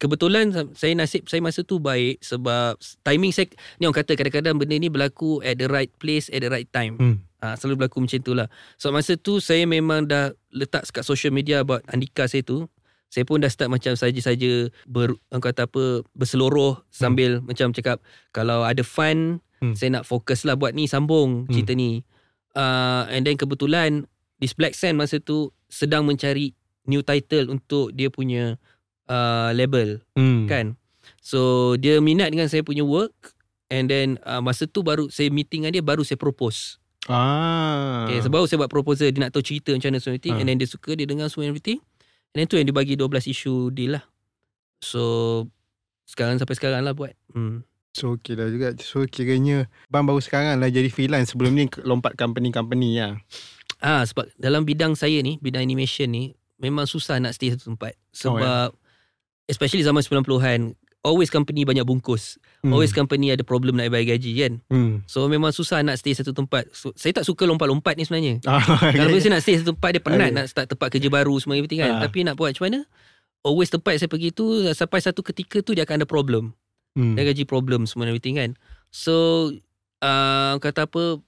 S2: Kebetulan saya nasib saya masa tu baik sebab timing saya ni orang kata kadang-kadang benda ni berlaku at the right place at the right time.
S1: Hmm.
S2: Ha, selalu berlaku macam tu lah. So masa tu saya memang dah letak kat social media about Andika saya tu. Saya pun dah start macam saja-saja ber, kata apa, berseluruh sambil macam cakap kalau ada fun,
S1: Hmm.
S2: saya nak fokus lah buat ni, sambung
S1: Hmm.
S2: cerita ni. Uh, and then kebetulan this Black Sand masa tu sedang mencari new title untuk dia punya uh, label
S1: Hmm.
S2: kan. So dia minat dengan saya punya work and then uh, masa tu baru saya meeting dengan dia baru saya propose.
S1: Ah.
S2: Okay, sebab saya buat proposal dia nak tahu cerita macam mana everything
S1: Ha.
S2: and then dia suka dia dengar semua everything. And then tu yang dia bagi 12 isu deal lah. So sekarang sampai sekarang lah buat. Hmm.
S1: So okey lah juga. So kiranya bang baru sekarang lah jadi freelance. Sebelum ni lompat company-company lah.
S2: Ah sebab dalam bidang saya ni, bidang animation ni memang susah nak stay satu tempat. Sebab especially zaman 90-an, always company banyak bungkus.
S1: Hmm.
S2: Always company ada problem nak bayar gaji kan.
S1: Hmm.
S2: So memang susah nak stay satu tempat. So, saya tak suka lompat-lompat ni sebenarnya.
S1: Ah, (laughs)
S2: Kalau saya nak stay satu tempat dia penat
S1: Okay.
S2: nak start tempat kerja baru semua everything kan.
S1: Ah.
S2: Tapi nak buat macam mana? Always tempat saya pergi tu sampai satu ketika tu dia akan ada problem.
S1: Hmm.
S2: Dia gaji problem semua everything kan. So uh, kata apa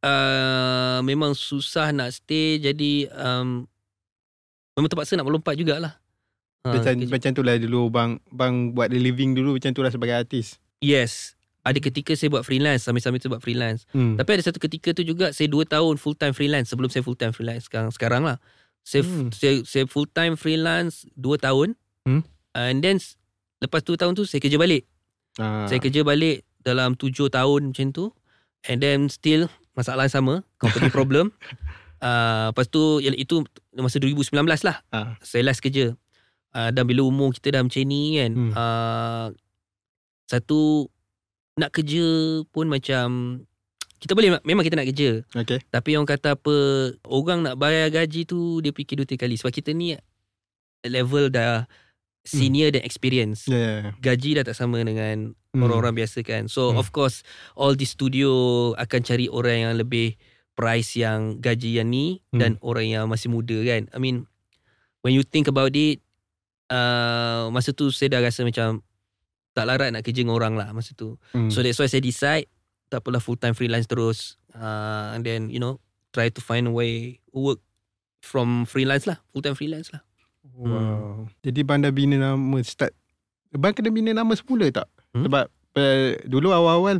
S2: uh, memang susah nak stay jadi um, memang terpaksa nak melompat jugalah. Ha,
S1: Macam,
S2: kerja-
S1: macam tu lah dulu bang bang buat the living dulu macam tu lah sebagai artis.
S2: yes. Ada ketika saya buat freelance Sambil-sambil tu buat freelance
S1: Hmm.
S2: Tapi ada satu ketika tu juga Saya 2 tahun full time freelance Sebelum saya full time freelance Sekarang, sekarang lah saya,
S1: Hmm.
S2: saya, saya full time freelance 2 tahun
S1: Hmm.
S2: And then Lepas 2 tahun tu Saya kerja balik
S1: ah.
S2: Saya kerja balik Dalam 7 tahun macam tu And then still Masalah yang sama Company (laughs) problem uh, Lepas tu Itu masa 2019 lah
S1: Ah.
S2: Saya last kerja uh, Dan bila umur kita dah macam ni kan
S1: Hmm.
S2: uh, Satu Nak kerja pun macam Kita boleh Memang kita nak kerja
S1: Okay.
S2: Tapi orang kata apa Orang nak bayar gaji tu Dia fikir dua tiga kali Sebab kita ni Level dah Senior dan experience
S1: Yeah. yeah, yeah.
S2: Gaji dah tak sama dengan
S1: Hmm.
S2: Orang-orang biasa kan So
S1: Hmm.
S2: of course All the studio Akan cari orang yang lebih Price yang Gaji yang ni
S1: Hmm.
S2: Dan orang yang masih muda kan I mean When you think about it uh, Masa tu saya dah rasa macam Tak larat nak kerja dengan orang lah Masa tu
S1: Hmm.
S2: So that's why saya decide Tak apalah full time freelance terus uh, And then you know Try to find a way Work From freelance lah Full time freelance lah
S1: Wow. Jadi bang dah bina nama start. Bang kena bina nama semula tak?
S2: Hmm?
S1: Sebab uh, dulu awal-awal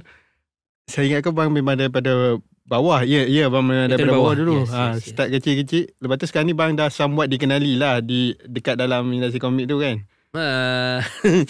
S1: saya ingatkan bang memang daripada bawah. Ya, ya bang
S2: Daripada
S1: bawah,
S2: bawah.
S1: dulu.
S2: Yes,
S1: ha,
S2: yes, yes.
S1: start kecil-kecil. Lepas tu sekarang ni bang dah somewhat dikenali lah di dekat dalam industri komik tu kan.
S2: uh,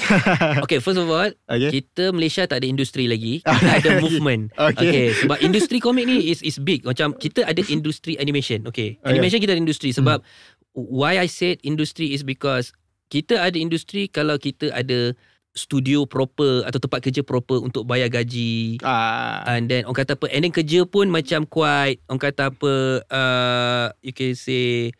S2: (laughs) Okay first of all
S1: okay.
S2: Kita Malaysia tak ada industri lagi (laughs) Kita ada movement
S1: Okay.
S2: Okay (laughs) Sebab industri komik ni Is is big Macam kita ada industri animation Okay
S1: Okay.
S2: Animation kita ada industri Sebab Why I said industry is because Kita ada industri Kalau kita ada Studio proper Atau tempat kerja proper Untuk bayar gaji
S1: Ah.
S2: And then orang kata apa And then kerja pun macam quite Orang kata apa uh, You can say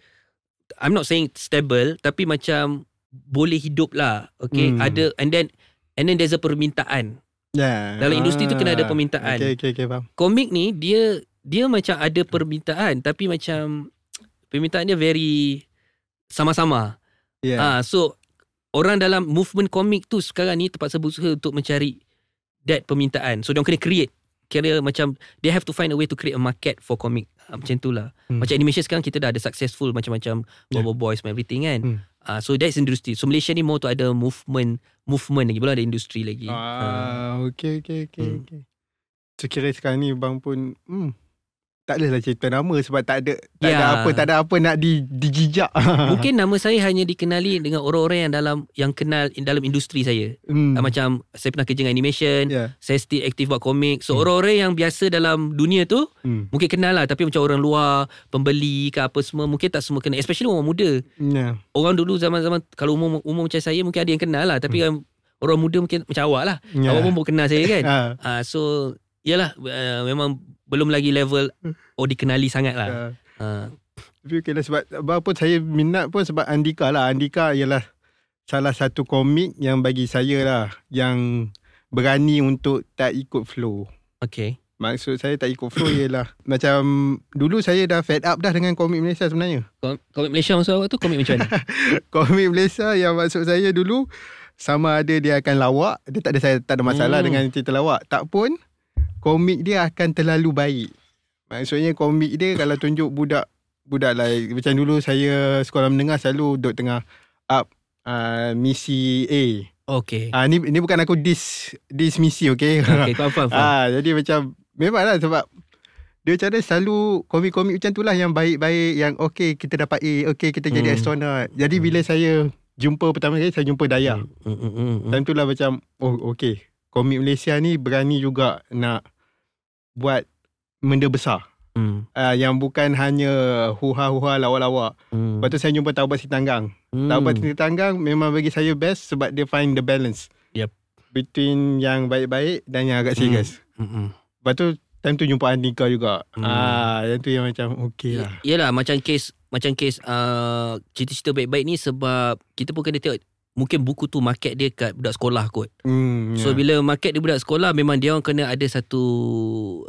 S2: I'm not saying stable Tapi macam Boleh hidup lah Okay
S1: Hmm.
S2: Ada And then And then there's a permintaan
S1: yeah.
S2: dalam industri tu kena ada
S1: Ah.
S2: permintaan.
S1: Okay, okay, okay, faham.
S2: Komik ni Dia Dia macam ada permintaan Tapi macam Permintaan dia very Sama-sama
S1: Yeah.
S2: Ah, So Orang dalam movement komik tu Sekarang ni terpaksa berusaha Untuk mencari That permintaan So dia kena create Kira macam They have to find a way To create a market For comic ah, Macam tu lah
S1: Hmm.
S2: Macam animation sekarang Kita dah ada successful Macam-macam
S1: Yeah.
S2: Bobo Boys and everything kan
S1: Hmm.
S2: Ah, So that's industry So Malaysia ni more tu ada movement Movement lagi Belum ada industri lagi Ah.
S1: Ah, okay, okay, okay,
S2: Hmm.
S1: okay. So kira sekarang ni bang pun hmm, tak adalah cerita nama sebab tak ada tak ada
S2: Ya.
S1: apa tak ada apa nak di dijijak. (laughs)
S2: Mungkin nama saya hanya dikenali dengan orang-orang yang dalam yang kenal dalam industri saya.
S1: hmm.
S2: Hmm. Macam saya pernah kerja dengan animation,
S1: yeah.
S2: saya still aktif buat komik. So
S1: Hmm.
S2: orang-orang yang biasa dalam dunia tu
S1: Hmm.
S2: mungkin kenal lah tapi macam orang luar, pembeli ke apa semua mungkin tak semua kenal. Especially orang muda.
S1: Yeah.
S2: Orang dulu zaman-zaman kalau umur umur macam saya mungkin ada yang kenal lah tapi hmm. orang muda mungkin macam awak lah.
S1: Yeah.
S2: Awak pun baru kenal saya kan.
S1: Ah. (laughs)
S2: Ah so yalah uh, memang belum lagi level oh dikenali sangat lah.
S1: Ah.
S2: Ha.
S1: Tapi okay lah sebab apa saya minat pun sebab Andika lah. Andika ialah salah satu komik yang bagi saya lah yang berani untuk tak ikut flow.
S2: Okay.
S1: Maksud saya tak ikut flow ialah (coughs) macam dulu saya dah fed up dah dengan komik Malaysia sebenarnya.
S2: Kom- Komik Malaysia maksud awak tu komik macam mana? (laughs)
S1: komik Malaysia yang maksud saya dulu sama ada dia akan lawak, dia tak ada saya tak ada masalah
S2: Hmm.
S1: dengan cerita lawak. Tak pun komik dia akan terlalu baik. Maksudnya komik dia kalau tunjuk budak budak lah macam dulu saya sekolah menengah selalu duduk tengah up uh, misi A.
S2: Okay.
S1: Ah ni ni bukan aku dis dis misi.
S2: Okay, faham, faham. faham.
S1: ah jadi macam memanglah sebab dia mana selalu komik-komik macam tu lah yang baik-baik yang okey kita dapat A, okey kita jadi
S2: Hmm.
S1: astronaut. Jadi bila saya jumpa pertama kali saya jumpa Daya.
S2: Hmm, hmm, hmm, hmm.
S1: Time tu lah macam oh okey. Komik Malaysia ni berani juga nak buat benda besar.
S2: Hmm,
S1: Uh, yang bukan hanya huha-huha lawak-lawak.
S2: hmm.
S1: Lepas tu saya jumpa Taubat Sitanggang.
S2: Hmm.
S1: Taubat Sitanggang memang bagi saya best sebab dia find the balance.
S2: Yep.
S1: Between yang baik-baik dan yang agak serius.
S2: Hmm, hmm.
S1: Lepas tu time tu jumpa Andika juga.
S2: Hmm.
S1: Ah, yang tu yang macam okey lah.
S2: Yelah macam kes macam kes uh, cerita-cerita baik-baik ni sebab kita pun kena tengok mungkin buku tu market dia kat budak sekolah kot.
S1: Hmm,
S2: So
S1: ya.
S2: bila market dia budak sekolah memang dia orang kena ada satu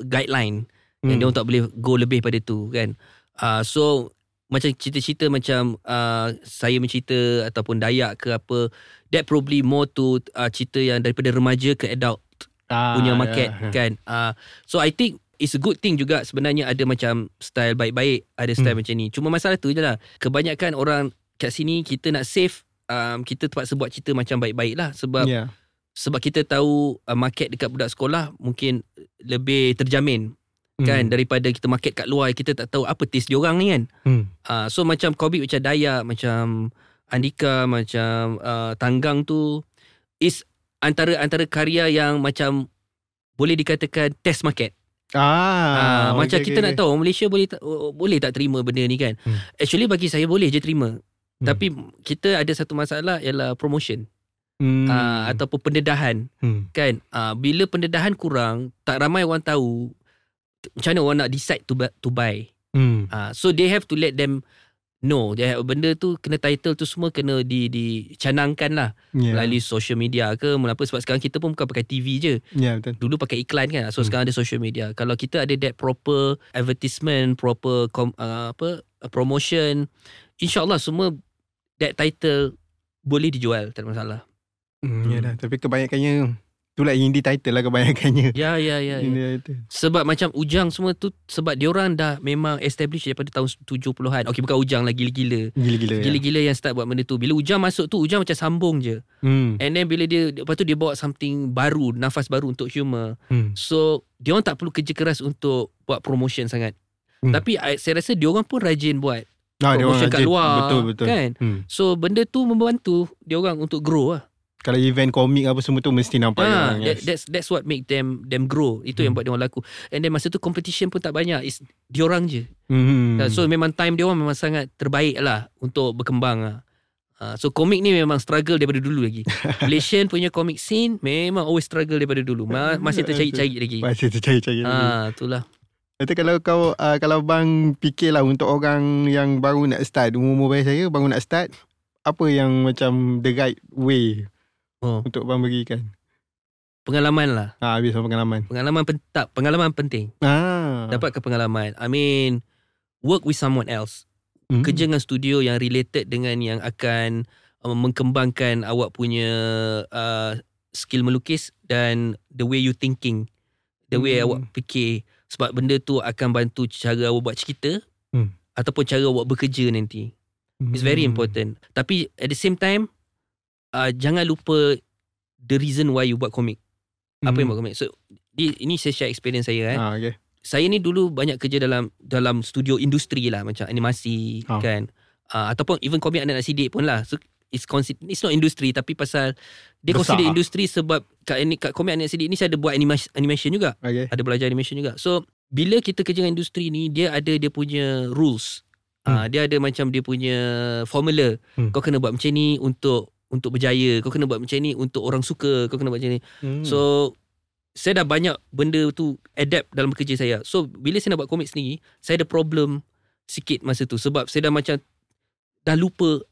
S2: guideline hmm. yang dia orang tak boleh go lebih pada tu kan. Uh, so macam cerita-cerita macam uh, saya mencerita ataupun Dayak ke apa that probably more to uh, cerita yang daripada remaja ke adult
S1: ah,
S2: punya market
S1: ya.
S2: kan. Uh, so I think it's a good thing juga sebenarnya ada macam style baik-baik, ada style
S1: Hmm.
S2: macam ni. Cuma masalah tu je lah. Kebanyakan orang kat sini kita nak save um, kita terpaksa buat cerita macam baik-baik lah sebab
S1: Ya.
S2: sebab kita tahu uh, market dekat budak sekolah mungkin lebih terjamin
S1: Hmm.
S2: kan daripada kita market kat luar kita tak tahu apa taste diorang ni kan.
S1: Hmm.
S2: Uh, so macam komik macam Dayak, macam Andika, macam uh, Tanggang tu is antara antara karya yang macam boleh dikatakan test market.
S1: Ah,
S2: Ah, macam
S1: okey,
S2: kita
S1: okey,
S2: nak tahu Malaysia boleh tak, boleh tak terima benda ni kan.
S1: Hmm.
S2: Actually bagi saya boleh je terima.
S1: Hmm.
S2: Tapi kita ada satu masalah ialah promotion
S1: hmm.
S2: uh, ataupun pendedahan
S1: hmm.
S2: kan. Uh, bila pendedahan kurang, tak ramai orang tahu macam mana orang nak decide to buy, to buy.
S1: Hmm.
S2: Uh, so they have to let them have, benda tu kena title tu semua kena di dicanangkan lah
S1: Ya.
S2: melalui social media ke mengapa sebab sekarang kita pun bukan pakai TV je.
S1: Ya betul.
S2: Dulu pakai iklan kan. So
S1: Hmm.
S2: sekarang ada social media. Kalau kita ada that proper advertisement, proper com, uh, apa promotion, insyaallah semua that title boleh dijual tak ada masalah.
S1: Hmm, ya dah. Tapi kebanyakannya itulah indie title lah kebanyakannya.
S2: Ya ya ya. ya.
S1: Indie title.
S2: Sebab macam Ujang semua tu sebab diorang dah memang establish daripada tahun 70-an. Okey bukan Ujang lah gila-gila.
S1: Gila-gila. ya.
S2: Gila-gila yang start buat benda tu. Bila Ujang masuk tu Ujang macam sambung je.
S1: Hmm.
S2: And then bila dia lepas tu dia bawa something baru, nafas baru untuk humor.
S1: Hmm.
S2: So dia orang tak perlu kerja keras untuk buat promotion sangat.
S1: Hmm.
S2: Tapi saya rasa dia orang pun rajin buat
S1: Ah, dia orang
S2: promotion kat luar.
S1: Betul betul.
S2: Kan?
S1: Hmm.
S2: So benda tu membantu dia orang untuk grow lah.
S1: Kalau event komik apa semua tu mesti nampak dia
S2: Ah,
S1: orang.
S2: that,
S1: yes.
S2: that's that's what make them them grow. Itu yang
S1: Hmm.
S2: buat dia orang laku. And then masa tu competition pun tak banyak. It's dia orang je.
S1: Hmm.
S2: Hmm. So memang time dia orang memang sangat terbaik lah untuk berkembang lah. Uh, so komik ni memang struggle daripada dulu lagi. (laughs) Malaysian punya komik scene memang always struggle daripada dulu. Ma- masih tercari-cari lagi.
S1: masih tercari-cari.
S2: Ah, itulah.
S1: Nanti kalau kau uh, kalau bang fikirlah untuk orang yang baru nak start umur-umur bayi saya baru nak start apa yang macam the right way
S2: Oh,
S1: untuk bang berikan.
S2: pengalaman lah.
S1: Ha habis pengalaman.
S2: Pengalaman pen- tak, pengalaman penting.
S1: Ah.
S2: Dapatkan pengalaman. I mean, work with someone else.
S1: Hmm.
S2: Kerja dengan studio yang related dengan yang akan uh, mengembangkan awak punya uh, skill melukis dan the way you thinking. The way
S1: Hmm.
S2: awak fikir. Sebab benda tu akan bantu cara awak buat cerita
S1: Hmm.
S2: ataupun cara awak bekerja nanti. It's very
S1: Hmm.
S2: important. Tapi at the same time, uh, jangan lupa the reason why you buat komik. Apa yang buat komik. So, di, ini saya share experience saya eh.
S1: Ah okay.
S2: Saya ni dulu banyak kerja dalam dalam studio industri lah macam animasi
S1: Ah.
S2: kan. Uh, ataupun even komik anak nak sidik pun lah. So it's consider, it's not industry tapi pasal dia
S1: Besar.
S2: consider industri sebab kat ini kat komik anak nak sidik ni saya ada buat animation, animation juga.
S1: Okay.
S2: Ada belajar animation juga. So bila kita kerja dengan industri ni dia ada dia punya rules. Ah, dia ada macam dia punya formula.
S1: Hmm.
S2: Kau kena buat macam ni untuk untuk berjaya. Kau kena buat macam ni untuk orang suka. Kau kena buat macam ni.
S1: Hmm.
S2: So saya dah banyak benda tu adapt dalam kerja saya. So bila saya nak buat komik sendiri, saya ada problem sikit masa tu sebab saya dah macam dah lupa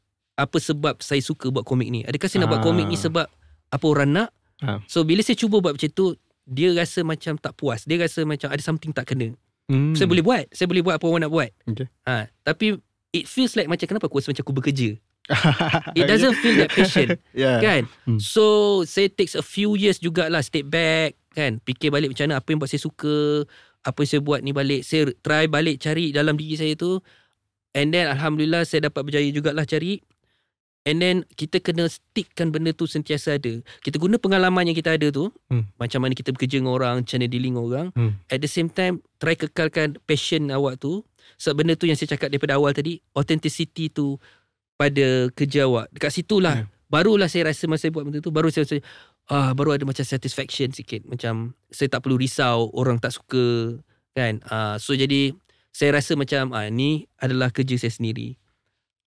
S2: apa sebab saya suka buat komik ni. Adakah saya nak buat
S1: Ah.
S2: komik ni sebab apa orang nak?
S1: Ah.
S2: So bila saya cuba buat macam tu, dia rasa macam tak puas. Dia rasa macam ada something tak kena.
S1: Hmm.
S2: Saya boleh buat. Saya boleh buat apa orang nak buat.
S1: Okay.
S2: Ha, tapi it feels like macam kenapa aku rasa macam aku bekerja. (laughs) It doesn't feel that passion. (laughs)
S1: yeah.
S2: kan
S1: Hmm.
S2: so saya takes a few years jugalah step back kan fikir balik macam mana apa yang buat saya suka apa yang saya buat ni balik saya try balik cari dalam diri saya tu and then alhamdulillah saya dapat berjaya jugalah cari and then kita kena stickkan benda tu sentiasa ada. Kita guna pengalaman yang kita ada tu
S1: Hmm.
S2: macam mana kita bekerja dengan orang macam mana dealing dengan orang.
S1: Hmm.
S2: at the same time try kekalkan passion awak tu. Sebab benda tu yang saya cakap daripada awal tadi authenticity tu pada kerja awak. Dekat situlah
S1: Ya.
S2: barulah saya rasa masa saya buat benda tu baru saya rasa ah baru ada macam satisfaction sikit. Macam saya tak perlu risau orang tak suka kan? Ah so jadi saya rasa macam ah ni adalah kerja saya sendiri.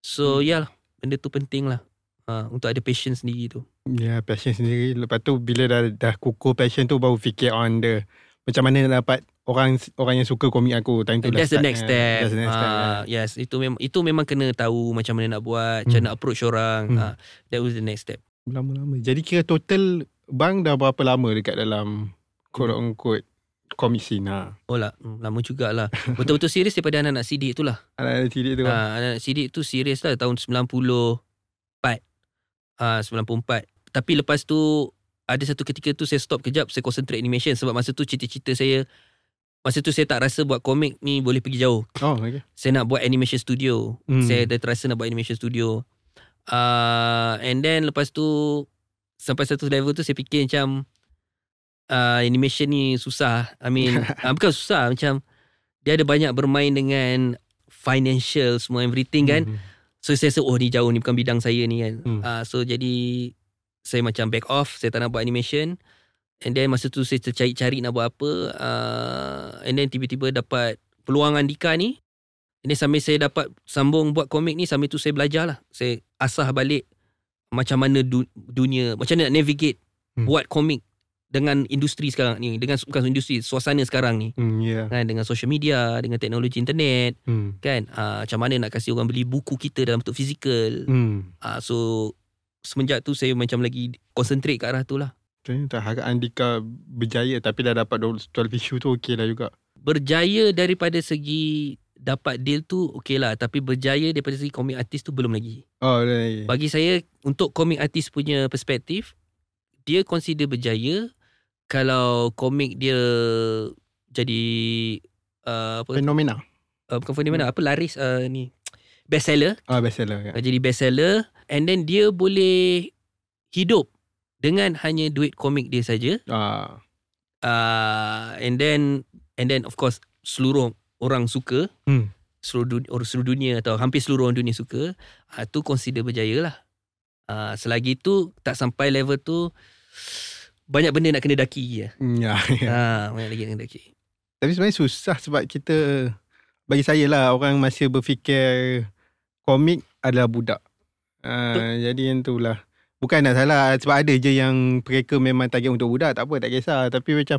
S2: So
S1: Hmm.
S2: ya lah benda tu penting lah ah, untuk ada passion sendiri tu
S1: Ya, passion sendiri. Lepas tu bila dah dah kukuh passion tu baru fikir on the macam mana nak dapat orang orang yang suka komik aku. Time tu
S2: That's the next
S1: eh.
S2: step.
S1: That's the next step.
S2: Ah, yes, itu memang itu memang kena tahu macam mana nak buat, macam
S1: Hmm.
S2: nak approach orang.
S1: Hmm.
S2: Ah, that was the next step.
S1: Lama-lama. Jadi kira total bang dah berapa lama dekat dalam quote on quote ha.
S2: Oh lah, hmm, lama jugalah. (laughs) Betul-betul serius daripada anak-anak sidik tu lah.
S1: Anak-anak cilik tu.
S2: Ah, anak-anak sidik tu serius lah tahun 94. Ah, 94. Tapi lepas tu ada satu ketika tu saya stop kejap, saya concentrate animation sebab masa tu cita-cita saya masa tu saya tak rasa buat komik ni boleh pergi jauh.
S1: Oh, okay.
S2: Saya nak buat animation studio.
S1: Hmm.
S2: Saya dah terasa nak buat animation studio. Uh, and then lepas tu sampai satu level tu saya fikir macam uh, animation ni susah. I mean (laughs) uh, bukan susah macam dia ada banyak bermain dengan financial semua everything kan.
S1: Hmm.
S2: So saya rasa oh ni jauh ni bukan bidang saya ni kan.
S1: Hmm.
S2: Uh, so jadi saya macam back off, saya tak nak buat animation. And then masa tu saya tercari-cari nak buat apa. Uh, and then tiba-tiba dapat peluang Andika ni. And then sambil saya dapat sambung buat komik ni, sambil tu saya belajar lah. Saya asah balik macam mana du- dunia, macam mana nak navigate
S1: Hmm.
S2: buat komik dengan industri sekarang ni. Dengan bukan industri, suasana sekarang ni.
S1: Hmm, ya.
S2: Kan, dengan social media, dengan teknologi internet.
S1: Hmm.
S2: Kan, uh, macam mana nak kasih orang beli buku kita dalam bentuk fizikal.
S1: Hmm.
S2: Ah so semenjak tu saya macam lagi concentrate ke arah tu lah.
S1: Macam tak harap Andika berjaya tapi dah dapat 12 issue tu okey lah juga.
S2: Berjaya daripada segi dapat deal tu okey lah. Tapi berjaya daripada segi komik artis tu belum lagi.
S1: Oh, dah.
S2: Bagi saya untuk komik artis punya perspektif, dia consider berjaya kalau komik dia jadi uh, apa
S1: fenomena.
S2: uh, bukan fenomena apa laris uh, ni bestseller
S1: Ah, bestseller. Ya.
S2: uh, jadi bestseller and then dia boleh hidup dengan hanya duit komik dia saja
S1: Ah,
S2: uh, and then and then of course seluruh orang suka
S1: Hmm.
S2: seluruh dunia, seluruh dunia atau hampir seluruh orang dunia suka uh, tu consider berjaya lah uh, selagi tu tak sampai level tu banyak benda nak kena daki ya.
S1: Hmm, ya, ya.
S2: Ha, banyak lagi nak kena daki.
S1: Tapi sebenarnya susah sebab kita bagi saya lah orang masih berfikir komik adalah budak. Uh, jadi yang tu lah. Bukan nak salah sebab ada je yang mereka memang target untuk budak tak apa tak kisah tapi macam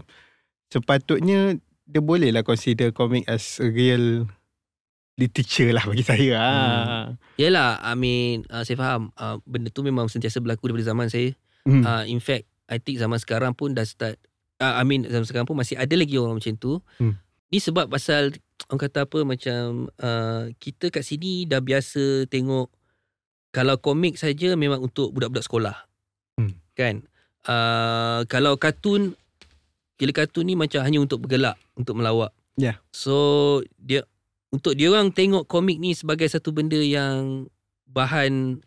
S1: sepatutnya dia boleh lah consider komik as a real literature lah bagi saya. Hmm.
S2: Yelah, I mean, uh, saya faham. Uh, benda tu memang sentiasa berlaku daripada zaman saya.
S1: Hmm.
S2: Uh, in fact, I think zaman sekarang pun dah start. Uh, I mean, zaman sekarang pun masih ada lagi orang macam tu.
S1: Hmm.
S2: Ni sebab pasal, (tsk) orang kata apa, macam uh, kita kat sini dah biasa tengok kalau komik saja memang untuk budak-budak sekolah.
S1: Hmm.
S2: Kan? Uh, kalau kartun, gila kartun ni macam hanya untuk bergelak, untuk melawak.
S1: Yeah.
S2: So, dia untuk dia orang tengok komik ni sebagai satu benda yang bahan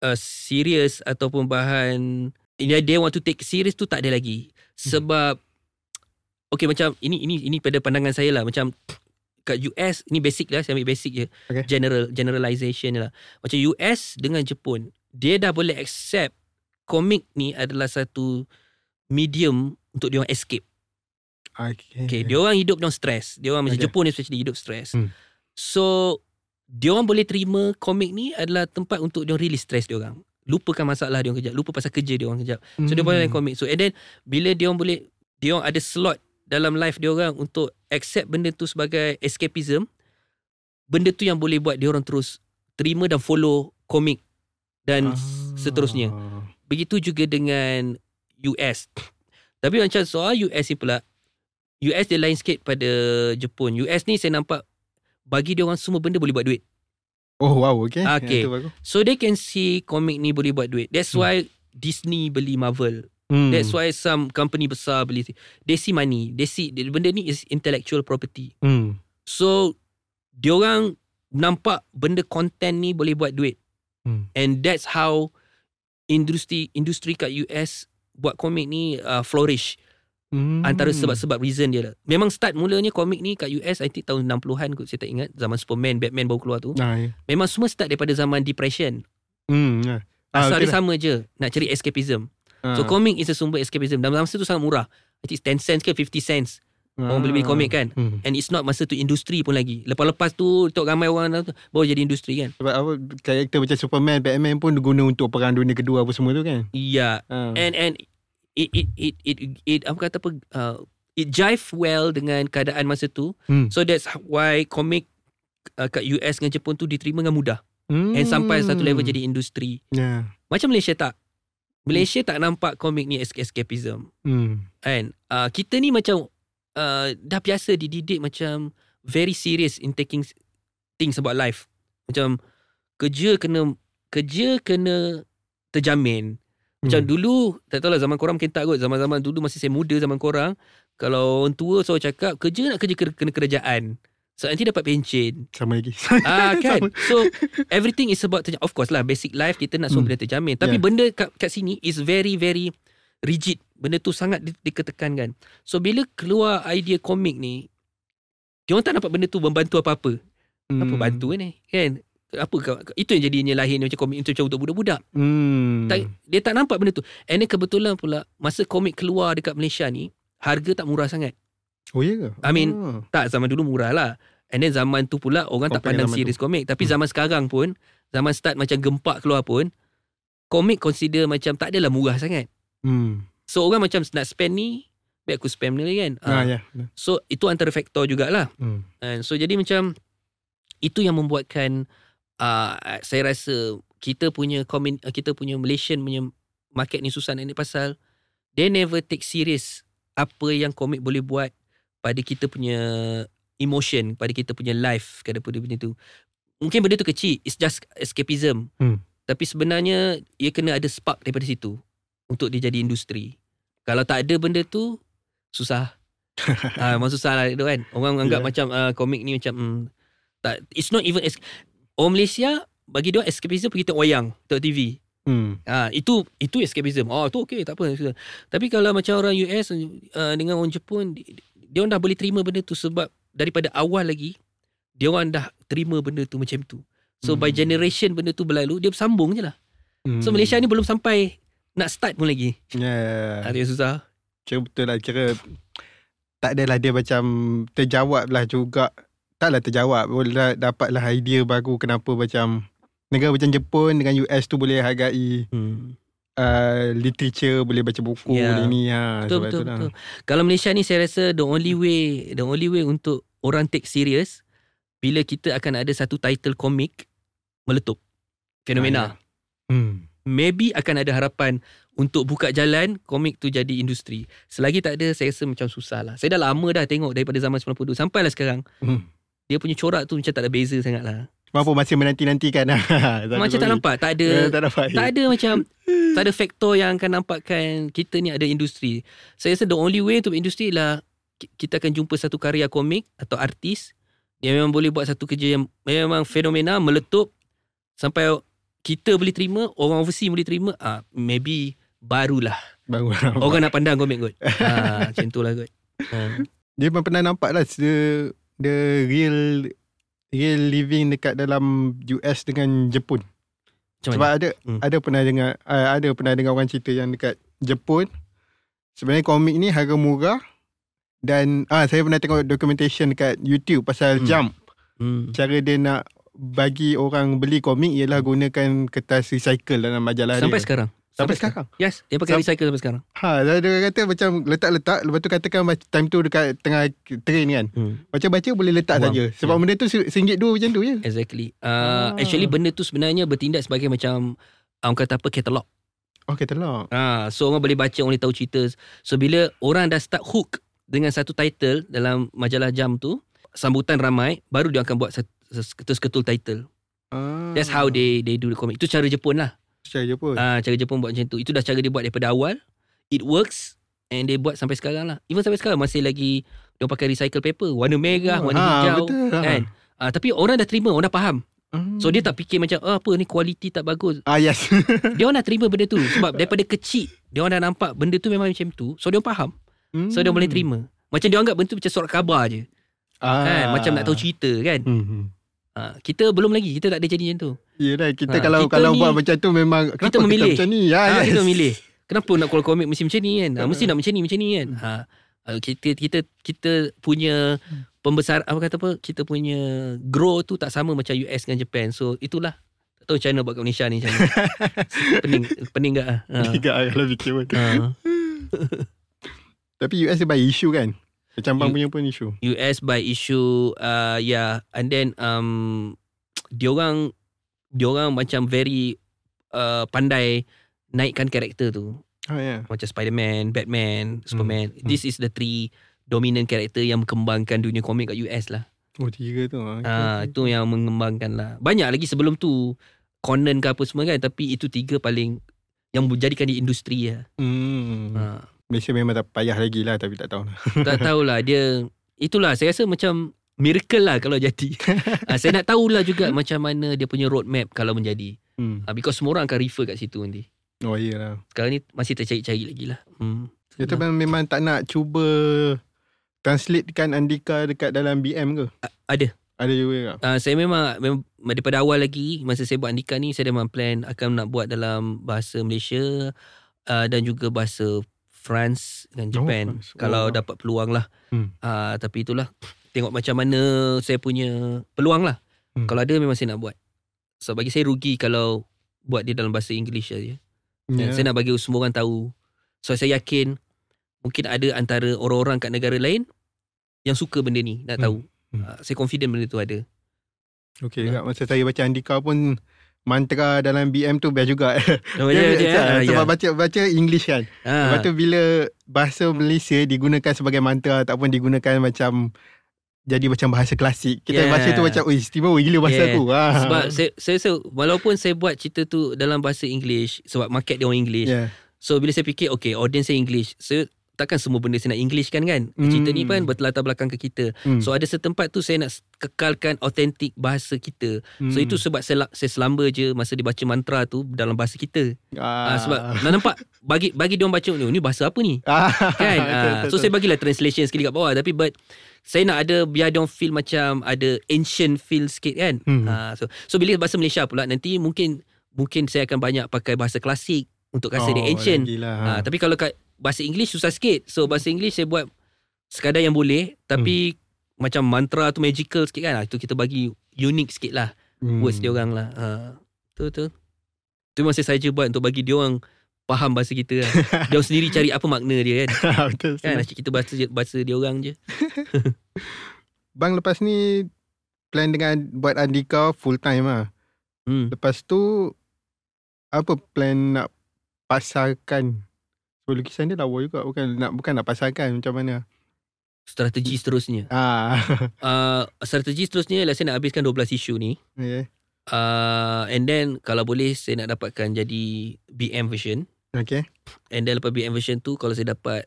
S2: uh, serius ataupun bahan ini dia want to take serious tu tak ada lagi sebab okay macam ini ini ini pada pandangan saya lah macam kat US ni basic lah saya ambil basic je
S1: Okay.
S2: general generalization lah macam US dengan Jepun dia dah boleh accept komik ni adalah satu medium untuk dia orang escape
S1: Okay.
S2: Okay, dia orang hidup dalam stres. Dia orang macam
S1: Okay.
S2: Jepun especially hidup stres.
S1: Hmm.
S2: So, dia orang boleh terima komik ni adalah tempat untuk dia release stres dia orang. Lupakan masalah dia orang kejap. Lupa pasal kerja dia orang kejap. So, dia boleh main komik. So, and then bila dia orang boleh, dia orang ada slot dalam life dia orang untuk accept benda tu sebagai escapism, benda tu yang boleh buat dia orang terus terima dan follow komik dan
S1: Ah.
S2: seterusnya. Begitu juga dengan US. Tapi macam soal US ni pula, US dia lain sikit pada Jepun. US ni saya nampak bagi dia orang semua benda boleh buat duit.
S1: Oh wow okay.
S2: Okay.
S1: Yang tu bagus.
S2: So they can see komik ni boleh buat duit. That's
S1: Hmm.
S2: why Disney beli Marvel.
S1: Hmm.
S2: That's why some company besar beli. They see money. They see benda ni is intellectual property.
S1: Hmm.
S2: So diorang nampak benda content ni boleh buat duit.
S1: Hmm.
S2: And that's how industri industri kat US buat komik ni uh, flourish.
S1: Hmm.
S2: Antara sebab-sebab reason dia lah. Memang start mulanya komik ni kat US I think tahun 60-an kot saya tak ingat. Zaman Superman, Batman baru keluar tu.
S1: Nah, ya.
S2: Memang semua start daripada zaman depression.
S1: Hmm. ya. Ah,
S2: Asal
S1: okay
S2: dia
S1: lah.
S2: sama je. Nak cari escapism.
S1: Ah.
S2: So komik is a sumber escapism. Dan masa tu sangat murah. I think 10 cents ke 50 cents. orang boleh beli komik kan?
S1: Hmm.
S2: And it's not masa tu industri pun lagi. Lepas-lepas tu tengok ramai orang tu baru jadi industri kan.
S1: Sebab apa karakter macam Superman, Batman pun guna untuk perang dunia kedua apa semua tu kan.
S2: Ya.
S1: Ah.
S2: And and it it it it, it apa kata apa uh, it jive well dengan keadaan masa tu.
S1: Hmm.
S2: So that's why komik uh, kat US dengan Jepun tu diterima dengan mudah.
S1: Hmm.
S2: And sampai satu level jadi industri.
S1: Ya.
S2: Macam Malaysia tak. Malaysia tak nampak komik ni escapism.
S1: Hmm.
S2: Kan? Uh, kita ni macam uh, dah biasa dididik macam very serious in taking things about life. Macam kerja kena kerja kena terjamin. Macam
S1: Hmm.
S2: dulu tak tahu lah zaman korang mungkin tak kot. Zaman-zaman dulu masih saya muda zaman korang. Kalau orang tua selalu cakap kerja nak kerja kena, kerajaan. So nanti dapat pencen.
S1: Sama lagi.
S2: Ah (laughs) kan.
S1: Sama.
S2: So everything is about of course lah basic life kita nak semua
S1: Hmm.
S2: benda terjamin. Tapi
S1: Yeah.
S2: benda kat, kat sini is very very rigid. Benda tu sangat di, diketekankan. So bila keluar idea komik ni dia orang tak nampak benda tu membantu apa-apa. Apa
S1: Hmm.
S2: bantu ni kan? Apa itu yang jadinya lahir macam komik itu macam untuk budak-budak.
S1: Hmm.
S2: Tak, dia tak nampak benda tu. And then kebetulan pula masa komik keluar dekat Malaysia ni harga tak murah sangat.
S1: Oh ya ke?
S2: I mean,
S1: Oh.
S2: Tak zaman dulu murah lah And then zaman tu pula Orang tak
S1: Compare
S2: pandang series komik Tapi
S1: Hmm.
S2: zaman sekarang pun Zaman start macam gempak keluar pun Komik consider macam Tak adalah murah sangat
S1: Hmm.
S2: So orang macam nak spend ni Biar aku spend ni kan
S1: Ah,
S2: Ah,
S1: ya.
S2: So itu antara faktor jugalah
S1: Hmm.
S2: And so jadi macam Itu yang membuatkan uh, Saya rasa Kita punya komin, uh, Kita punya Malaysian punya Market ni susah nak ni pasal They never take serious Apa yang komik boleh buat Pada kita punya Emotion Pada kita punya life Pada pada benda tu Mungkin benda tu kecil It's just escapism
S1: Hmm.
S2: Tapi sebenarnya Ia kena ada spark daripada situ Untuk dia jadi industri Kalau tak ada benda tu Susah (laughs) Ah, memang susah lah tu kan. Orang anggap
S1: Yeah.
S2: macam uh, komik ni macam mm, tak it's not even Orang Malaysia bagi dia escapism pergi tengok wayang, tengok TV.
S1: Hmm.
S2: Ah itu itu escapism. Oh tu okey tak apa. Tapi kalau macam orang US uh, dengan orang Jepun di- dia orang dah boleh terima benda tu sebab daripada awal lagi dia orang dah terima benda tu macam tu. So by
S1: Hmm.
S2: generation benda tu berlalu dia sambung je lah.
S1: Hmm.
S2: So Malaysia ni belum sampai nak start pun lagi.
S1: Ya.
S2: Ah, dia susah.
S1: Kira betul lah Kira Tak adalah dia macam Terjawab lah juga Taklah terjawab Boleh dapatlah idea baru Kenapa macam Negara macam Jepun Dengan US tu boleh hargai
S2: Hmm.
S1: uh, Literature Boleh baca buku
S2: Ya.
S1: Boleh ni ha,
S2: Betul
S1: sebab
S2: betul
S1: tu lah.
S2: betul. Kalau Malaysia ni saya rasa the only way the only way untuk orang take serious bila kita akan ada satu title komik meletup. Fenomena.
S1: Hmm.
S2: Maybe akan ada harapan untuk buka jalan komik tu jadi industri. Selagi tak ada saya rasa macam susah lah. Saya dah lama dah tengok daripada zaman 92 sampailah sekarang.
S1: Hmm.
S2: Dia punya corak tu macam tak ada beza sangat lah.
S1: Mampu masih menanti-nantikan (laughs) lah.
S2: Macam tak nampak. Tak ada
S1: Ya, tak nampak.
S2: tak ada macam (laughs) tak ada faktor yang akan nampakkan kita ni ada industri. Saya rasa the only way untuk industri lah ki- kita akan jumpa satu karya komik atau artis yang memang boleh buat satu kerja yang memang fenomena meletup sampai kita boleh terima, orang overseas boleh terima, ah maybe barulah
S1: Baru
S2: orang nak pandang komik kot. ha, macam tu lah kot. Ha. (laughs)
S1: Dia memang pernah nampak lah the real real living dekat dalam US dengan Jepun.
S2: Macam
S1: Sebab
S2: mana?
S1: ada
S2: Hmm.
S1: ada pernah dengar uh, ada pernah dengar orang cerita yang dekat Jepun sebenarnya komik ni harga murah dan ah saya pernah tengok documentation dekat YouTube pasal
S2: Hmm.
S1: Jump.
S2: Hmm.
S1: Cara dia nak bagi orang beli komik ialah gunakan kertas recycle dalam majalah
S2: Sampai
S1: dia.
S2: sekarang.
S1: Sampai sekarang.
S2: Yes, dia pakai
S1: Sam-
S2: recycle sampai sekarang.
S1: Ha, dia kata macam letak-letak lepas tu katakan time tu dekat tengah train kan.
S2: Hmm.
S1: Macam baca boleh letak
S2: Buang.
S1: saja. Sebab
S2: Ya.
S1: benda tu singgit dua macam tu je.
S2: Exactly. Uh,
S1: Ah.
S2: Actually benda tu sebenarnya bertindak sebagai macam orang kata apa katalog.
S1: Okay, telok.
S2: Ah, so orang boleh baca, orang boleh tahu cerita. So bila orang dah start hook dengan satu title dalam majalah jam tu, sambutan ramai, baru dia akan buat ketul-ketul title.
S1: Ah.
S2: That's how they they do the comic. Itu cara Jepun lah.
S1: Share je pun.
S2: Ah, cara Jepun buat macam tu. Itu dah cara dia buat daripada awal. It works and dia buat sampai sekarang lah. Even sampai sekarang masih lagi dia pakai recycle paper, warna merah, warna
S1: ha,
S2: hijau.
S1: Betul.
S2: Kan? Ah, tapi orang dah terima, orang dah faham.
S1: Hmm.
S2: So dia tak fikir macam oh, apa ni kualiti tak bagus.
S1: Ah, yes. (laughs)
S2: Dia orang dah terima benda tu sebab daripada kecil dia orang dah nampak benda tu memang macam tu. So dia orang faham. So dia boleh terima. Macam dia anggap benda tu macam surat khabar je.
S1: Ah.
S2: Kan? Macam nak tahu cerita kan.
S1: Hmm.
S2: Ha, kita belum lagi. Kita tak ada jadi macam tu.
S1: Yelah, kita
S2: Ha,
S1: kalau
S2: kita
S1: kalau
S2: ni-
S1: buat macam tu memang kenapa kita
S2: memilih.
S1: macam ni? Ya,
S2: Ha,
S1: yes.
S2: Kita memilih. Kenapa nak keluar komik mesti macam ni kan? Ha, mesti nak macam ni, macam ni kan? Ha, ha, kita kita kita punya pembesar apa kata apa? Kita punya grow tu tak sama macam US dengan Japan. So itulah. Tak tahu mana buat kat Malaysia ni macam (laughs) pening pening tak? ah? Ha.
S1: Tiga kalau fikir pun.
S2: Ha. (laughs)
S1: Tapi US dia by issue kan? Macam bang
S2: U-
S1: punya pun issue.
S2: US by issue uh, yeah and then um diorang diorang macam very uh, pandai naikkan karakter tu
S1: Ha, ya.
S2: macam Spider-Man, Batman, Superman.
S1: Hmm.
S2: This is the three dominant karakter yang mengembangkan dunia komik kat US lah.
S1: Oh, tiga tu. Ha,
S2: Ah itu yang mengembangkan lah. Banyak lagi sebelum tu Conan ke apa semua kan tapi itu tiga paling yang menjadikan di industri lah.
S1: Hmm.
S2: Ha.
S1: Malaysia memang tak payah lagi lah tapi tak tahu lah. (laughs)
S2: Tak tahulah dia itulah saya rasa macam miracle lah kalau jadi. uh, (laughs) saya nak tahulah juga macam mana dia punya roadmap kalau menjadi.
S1: Hmm.
S2: Uh, because semua orang akan refer kat situ nanti.
S1: Oh, iyalah.
S2: Sekarang ni masih tercari-cari lagi lah. Hmm.
S1: Dia tu memang, memang tak nak cuba translatekan Andika dekat dalam BM ke?
S2: Ada.
S1: Ada juga?
S2: Uh, saya memang, memang daripada awal lagi masa saya buat Andika ni saya memang plan akan nak buat dalam bahasa Malaysia uh, dan juga bahasa France dan
S1: Oh,
S2: Japan
S1: France. Oh.
S2: kalau dapat peluang lah.
S1: Hmm.
S2: Uh, tapi itulah tengok macam mana saya punya peluang lah.
S1: Hmm.
S2: Kalau ada memang saya nak buat. So bagi saya rugi kalau buat dia dalam bahasa English saja. Dan saya nak bagi semua orang tahu. So saya yakin mungkin ada antara orang-orang kat negara lain yang suka benda ni, nak
S1: Hmm.
S2: tahu.
S1: Hmm.
S2: Uh, saya confident benda tu ada.
S1: Okey juga. Masa saya baca Andika pun mantra dalam BM tu best juga.
S2: Oh, (laughs)
S1: Dia-
S2: ya, ya,
S1: sebab-
S2: ya.
S1: sebab baca baca English kan.
S2: Ah.
S1: Lepas tu bila bahasa Malaysia digunakan sebagai mantra ataupun digunakan macam jadi macam bahasa klasik. Kita
S2: Yeah.
S1: baca tu macam, oi istimewa gila bahasa
S2: Yeah.
S1: aku. Ha.
S2: Sebab saya, saya rasa walaupun saya buat cerita tu dalam bahasa English sebab market dia orang English.
S1: yeah.
S2: So bila saya fikir okay audience saya English. So takkan semua benda saya nak English kan kan. Cerita ni
S1: Hmm.
S2: kan berlatar belakang ke kita.
S1: Hmm.
S2: So ada setempat tu saya nak kekalkan autentik bahasa kita.
S1: Hmm.
S2: So itu sebab saya, saya selamba je masa dia baca mantra tu dalam bahasa kita.
S1: ah.
S2: Ah. sebab nak nampak bagi bagi dia orang baca ni ni bahasa apa ni?
S1: ah. (laughs)
S2: Kan?
S1: betul,
S2: so saya bagilah translation sekali kat bawah tapi but saya nak ada biar dia feel macam ada ancient feel sikit kan.
S1: Hmm.
S2: Ah, so so bila bahasa Malaysia pula nanti mungkin mungkin saya akan banyak pakai bahasa klasik untuk rasa dia ancient. ha. tapi kalau kat bahasa English susah sikit. So bahasa English saya buat sekadar yang boleh tapi macam mantra tu magical sikit kan. Ah, Itu kita bagi unik sikit lah
S1: Hmm.
S2: words dia orang lah. Ha. Tu tu. Tu memang saya saja buat untuk bagi dia orang faham bahasa kita lah. (laughs) dia orang sendiri cari apa makna dia kan. (laughs)
S1: betul.
S2: Kan asyik kita bahasa bahasa dia orang je. (laughs)
S1: Bang lepas ni plan dengan buat Andika full time lah.
S2: Hmm.
S1: Lepas tu apa plan nak pasarkan So lukisan dia lawa juga bukan nak bukan nak pasarkan macam mana.
S2: Strategi seterusnya.
S1: Ah.
S2: Uh, (laughs) strategi seterusnya lah saya nak habiskan 12 isu ni.
S1: okay.
S2: Uh, and then kalau boleh saya nak dapatkan jadi BM version.
S1: Okay.
S2: And then lepas BM version tu kalau saya dapat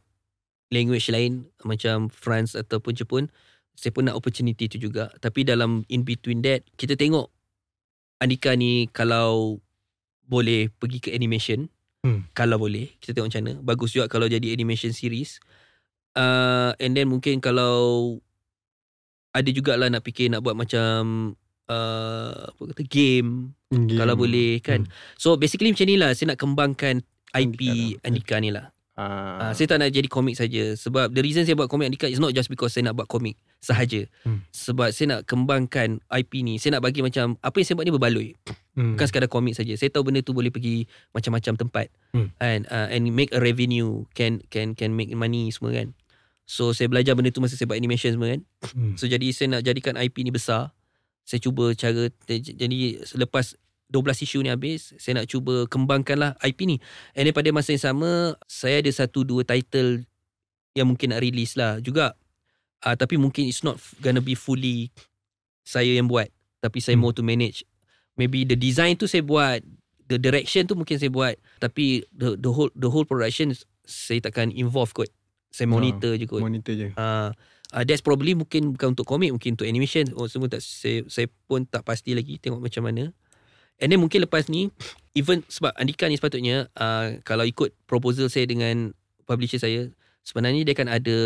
S2: language lain macam France ataupun Jepun, saya pun nak opportunity tu juga. Tapi dalam in between that, kita tengok Andika ni kalau boleh pergi ke animation.
S1: Hmm.
S2: Kalau boleh, kita tengok macam mana. Bagus juga kalau jadi animation series. Uh, and then mungkin kalau ada jugalah nak fikir nak buat macam uh, apa kata game
S1: Game.
S2: kalau boleh kan. So basically macam ni lah saya nak kembangkan IP
S1: Andika
S2: Andika, ni lah.
S1: Ah.
S2: Uh, saya tak nak jadi komik saja sebab the reason saya buat komik Andika is not just because saya nak buat komik. Sahaja.
S1: Hmm.
S2: Sebab saya nak kembangkan IP ni, saya nak bagi macam apa yang saya buat ni berbaloi.
S1: Hmm.
S2: Bukan sekadar komik saja. Saya tahu benda tu boleh pergi macam-macam tempat.
S1: Hmm.
S2: And uh, and make a revenue, can can can make money semua kan. So saya belajar benda tu masa saya buat animation semua kan.
S1: Hmm.
S2: So jadi saya nak jadikan IP ni besar. Saya cuba cara jadi selepas 12 isu ni habis, saya nak cuba kembangkanlah IP ni. And then pada masa yang sama, saya ada satu dua title yang mungkin nak release lah juga. Uh, tapi mungkin it's not gonna be fully saya yang buat. Tapi saya
S1: Hmm.
S2: more to manage. Maybe the design tu saya buat, the direction tu mungkin saya buat. Tapi the the whole the whole production saya takkan involve kot. Saya
S1: Oh,
S2: monitor je kot.
S1: Monitor je.
S2: Uh, uh, that's probably mungkin bukan untuk komik, mungkin untuk animation. Oh, semua tak saya, saya pun tak pasti lagi tengok macam mana. And then mungkin lepas ni, even sebab Andika ni sepatutnya, uh, kalau ikut proposal saya dengan publisher saya, sebenarnya dia akan ada,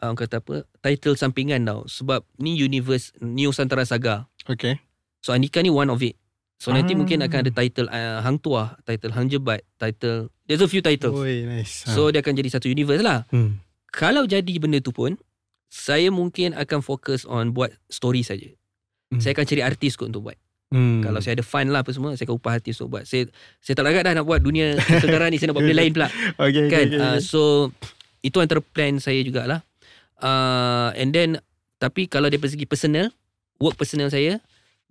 S2: orang kata apa, title sampingan tau. Sebab ni universe, Neo Santara Saga.
S1: Okay.
S2: So Andika ni one of it. So nanti
S1: Ah.
S2: mungkin akan ada title uh, Hang Tuah, title Hang Jebat, title, there's a few titles.
S1: Oi, nice.
S2: So dia akan jadi satu universe lah
S1: hmm.
S2: kalau jadi benda tu pun saya mungkin akan fokus on buat story saja.
S1: Hmm.
S2: Saya akan cari artis kot untuk buat.
S1: Hmm.
S2: Kalau saya ada fund lah apa semua, saya akan upah artis untuk buat. Saya saya tak larat dah nak buat dunia sekarang ni, saya nak buat benda lain pula. (laughs)
S1: okay,
S2: kan?
S1: okay, okay.
S2: Uh, so itu antara plan saya jugalah. Uh, and then tapi kalau dari segi personal, work personal saya,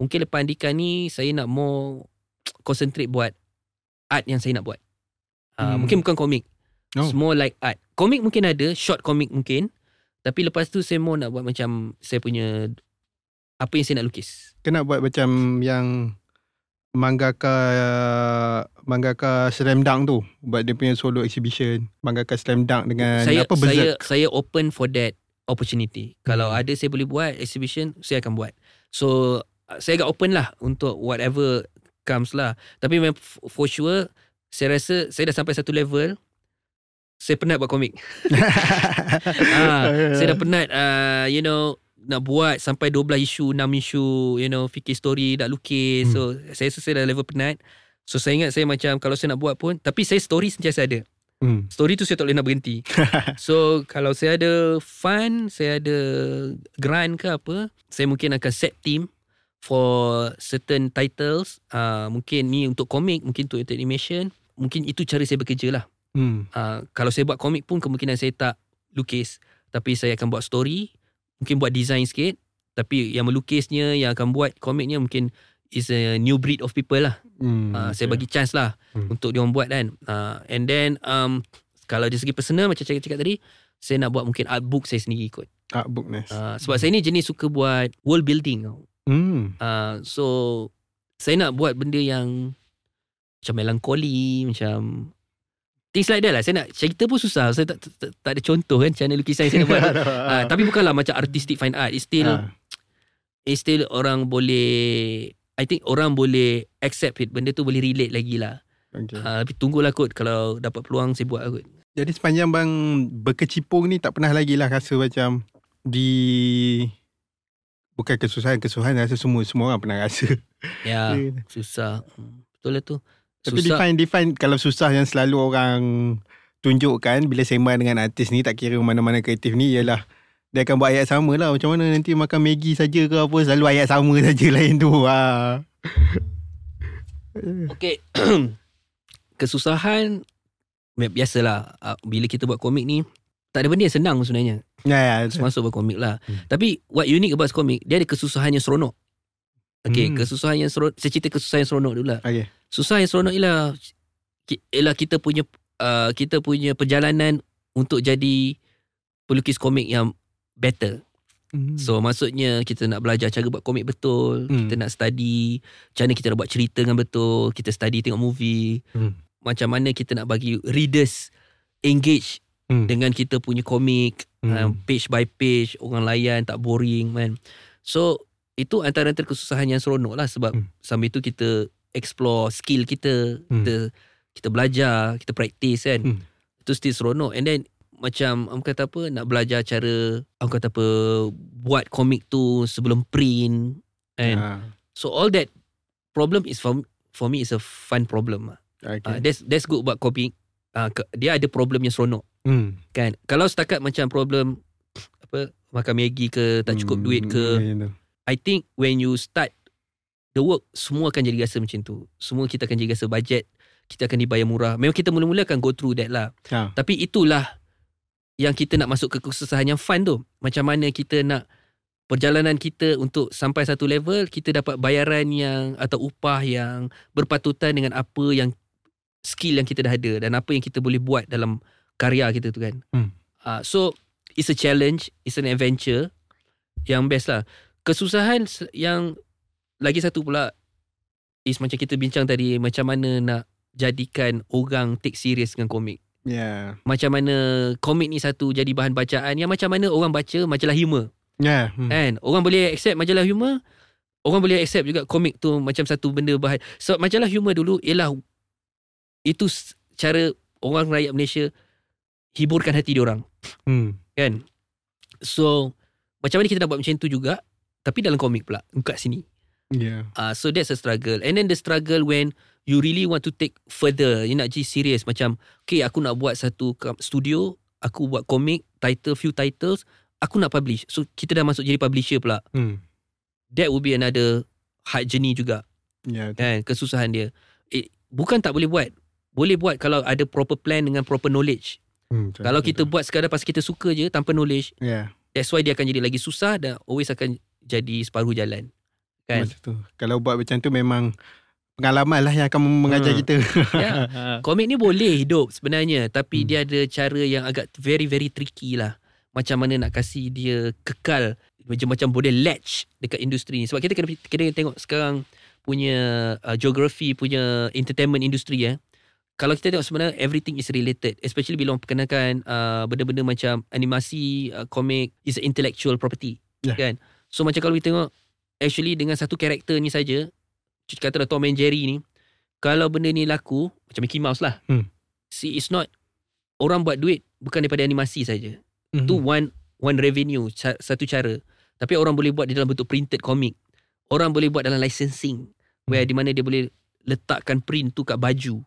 S2: mungkin lepas Andika ni saya nak more (tsk) concentrate buat art yang saya nak buat. Uh,
S1: Hmm.
S2: Mungkin bukan komik.
S1: Oh.
S2: It's more like art. Komik mungkin ada, short komik mungkin. Tapi lepas tu saya mau nak buat macam saya punya apa yang saya nak lukis.
S1: Kena buat macam yang mangaka mangaka Slam Dunk tu buat dia punya solo exhibition mangaka Slam Dunk dengan
S2: saya
S1: apa
S2: saya
S1: Berserk
S2: saya open for that opportunity. Kalau
S1: Hmm.
S2: ada saya boleh buat exhibition, saya akan buat. So saya agak open lah untuk whatever comes lah. Tapi memang for sure saya rasa saya dah sampai satu level saya penat buat komik. (laughs) (laughs) ah, saya dah penat uh, you know nak buat sampai 12 isu, 6 isu, you know, fikir story, nak lukis.
S1: Hmm.
S2: So saya rasa saya dah level penat. So saya ingat saya macam kalau saya nak buat pun tapi saya story sentiasa ada.
S1: hmm.
S2: Story tu saya tak boleh nak berhenti. (laughs) so kalau saya ada fun, saya ada grant ke apa, saya mungkin akan set team for certain titles. Uh, mungkin ni untuk komik, mungkin untuk animation. Mungkin itu cara saya bekerja lah.
S1: hmm.
S2: Uh, kalau saya buat komik pun kemungkinan saya tak lukis. Tapi saya akan buat story. Mungkin buat design sikit. Tapi yang melukisnya, yang akan buat komiknya mungkin is a new breed of people lah.
S1: Hmm.
S2: Uh, saya bagi chance lah
S1: Hmm.
S2: untuk dia orang buat kan. Uh, and then um, kalau dari segi personal macam saya cakap tadi, saya nak buat mungkin art book saya sendiri kot.
S1: artbook nice
S2: Uh, sebab saya ni jenis suka buat world building tau.
S1: hmm.
S2: Uh, so saya nak buat benda yang macam melankoli, macam things like that lah. Saya nak cerita pun susah. Saya tak, tak, tak ada contoh kan macam mana lukisan yang saya nak buat. uh, (laughs) tapi bukanlah macam artistic fine art. It's still
S1: Ah.
S2: it's still orang boleh I think orang boleh accept it. Benda tu boleh relate lagi lah.
S1: okay.
S2: Uh, tapi tunggulah kot kalau dapat peluang saya buat lah kot.
S1: Jadi sepanjang bang berkecimpung ni tak pernah lagi lah rasa macam di bukan kesusahan-kesusahan rasa semua semua orang pernah rasa.
S2: Ya, (laughs) susah. Hmm, Betul lah tu.
S1: Tapi
S2: Susah.
S1: define define kalau susah yang selalu orang tunjukkan bila sembang dengan artis ni tak kira mana-mana kreatif ni ialah dia akan buat ayat sama lah macam mana nanti makan Maggi saja ke apa selalu ayat sama (laughs) saja lain tu ha.
S2: Okay. (clears throat) Kesusahan ya, biasalah uh, bila kita buat komik ni tak ada benda yang senang sebenarnya.
S1: Ya, ya.
S2: Masuk buat komik lah.
S1: Hmm.
S2: Tapi what unique about komik dia ada kesusahan yang seronok. Okay,
S1: Hmm.
S2: kesusahan yang seronok. Saya cerita kesusahan yang seronok dulu lah.
S1: Okay.
S2: Susah yang seronok ialah ialah kita punya uh, kita punya perjalanan untuk jadi pelukis komik yang better.
S1: Hmm.
S2: So maksudnya kita nak belajar cara buat komik betul,
S1: Hmm.
S2: kita nak study macam mana kita nak buat cerita dengan betul, kita study tengok movie,
S1: Hmm.
S2: macam mana kita nak bagi readers engage
S1: Hmm.
S2: dengan kita punya komik,
S1: Hmm.
S2: um, page by page, orang layan tak boring kan. So itu antara-antara kesusahan yang seronok lah sebab
S1: Hmm.
S2: sambil tu kita explore skill kita,
S1: Hmm.
S2: kita kita belajar, kita practice kan.
S1: Hmm.
S2: Itu still seronok and then macam orang kata apa nak belajar cara orang kata apa buat komik tu sebelum print and
S1: Ah,
S2: so all that problem is for for me is a fun problem lah.
S1: okay.
S2: Uh, that's that's good about komik. Uh, dia ada problem yang seronok
S1: hmm.
S2: kan. Kalau setakat macam problem apa makan Maggi ke tak cukup
S1: Hmm,
S2: duit ke
S1: ya, ya,
S2: I think when you start the work semua akan jadi rasa macam tu semua kita akan jadi rasa budget kita akan dibayar murah memang kita mula-mula akan go through that lah
S1: Ha.
S2: tapi itulah yang kita nak masuk ke kesusahan yang fun tu macam mana kita nak perjalanan kita untuk sampai satu level kita dapat bayaran yang atau upah yang berpatutan dengan apa yang skill yang kita dah ada dan apa yang kita boleh buat dalam karya kita tu kan.
S1: Hmm.
S2: Uh, so it's a challenge, it's an adventure yang best lah. Kesusahan yang lagi satu pula is macam kita bincang tadi macam mana nak jadikan orang take serious dengan komik.
S1: Ya.
S2: Macam mana komik ni satu jadi bahan bacaan yang macam mana orang baca majalah humor.
S1: Ya. Hmm.
S2: Kan? Orang boleh accept majalah humor, orang boleh accept juga komik tu macam satu benda bahan. So majalah humor dulu ialah itu cara orang rakyat Malaysia hiburkan hati dia orang,
S1: Hmm.
S2: kan? So macam mana kita nak buat macam tu juga tapi dalam komik pula kat sini.
S1: Ya.
S2: Uh, so that's a struggle. And then the struggle when you really want to take further, you nak jadi serious macam okay aku nak buat satu studio, aku buat komik, title few titles, aku nak publish. So kita dah masuk jadi publisher pula.
S1: Hmm.
S2: that would be another hard journey juga
S1: betul.
S2: kan kesusahan dia eh, bukan tak boleh buat boleh buat kalau ada proper plan dengan proper knowledge
S1: Hmm, betul,
S2: kalau
S1: betul,
S2: kita buat sekadar pasal kita suka je tanpa knowledge
S1: betul. Ya.
S2: that's why dia akan jadi lagi susah dan always akan jadi separuh jalan kan
S1: Macam tu. Kalau buat macam tu memang pengalaman lah yang akan mengajar
S2: Hmm.
S1: kita.
S2: Ya. (laughs) komik ni boleh hidup sebenarnya
S1: Hmm.
S2: tapi dia ada cara yang agak very very tricky lah macam mana nak kasih dia kekal macam-macam boleh latch dekat industri ni sebab kita kena kena tengok sekarang punya uh, geografi punya entertainment industry eh kalau kita tengok sebenarnya everything is related especially bila orang perkenalkan uh, benda-benda macam animasi uh, komik is intellectual property
S1: Ya.
S2: kan so macam kalau kita tengok actually dengan satu karakter ni saja katalah Tom and Jerry ni kalau benda ni laku macam Mickey Mouse lah
S1: Hmm.
S2: see it's not orang buat duit bukan daripada animasi saja
S1: Hmm.
S2: tu one one revenue satu cara tapi orang boleh buat di dalam bentuk printed comic orang boleh buat dalam licensing where di mana dia boleh letakkan print tu kat baju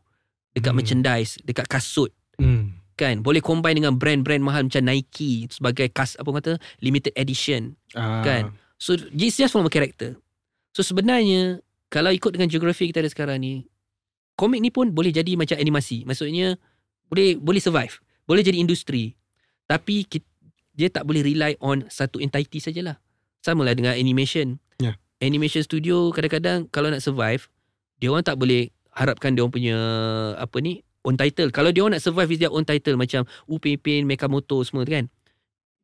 S2: dekat
S1: Hmm.
S2: merchandise dekat kasut
S1: Hmm.
S2: kan boleh combine dengan brand-brand mahal macam Nike sebagai kas apa kata limited edition
S1: Ah.
S2: Kan? So it's just from a character. So sebenarnya kalau ikut dengan geografi kita ada sekarang ni komik ni pun boleh jadi macam animasi. Maksudnya boleh boleh survive. Boleh jadi industri. Tapi kita, dia tak boleh rely on satu entity sajalah. Sama lah dengan animation.
S1: Ya.
S2: animation studio kadang-kadang kalau nak survive dia orang tak boleh harapkan dia orang punya apa ni own title. Kalau dia orang nak survive with their own title. Macam Upin Ipin Mekamoto semua tu kan.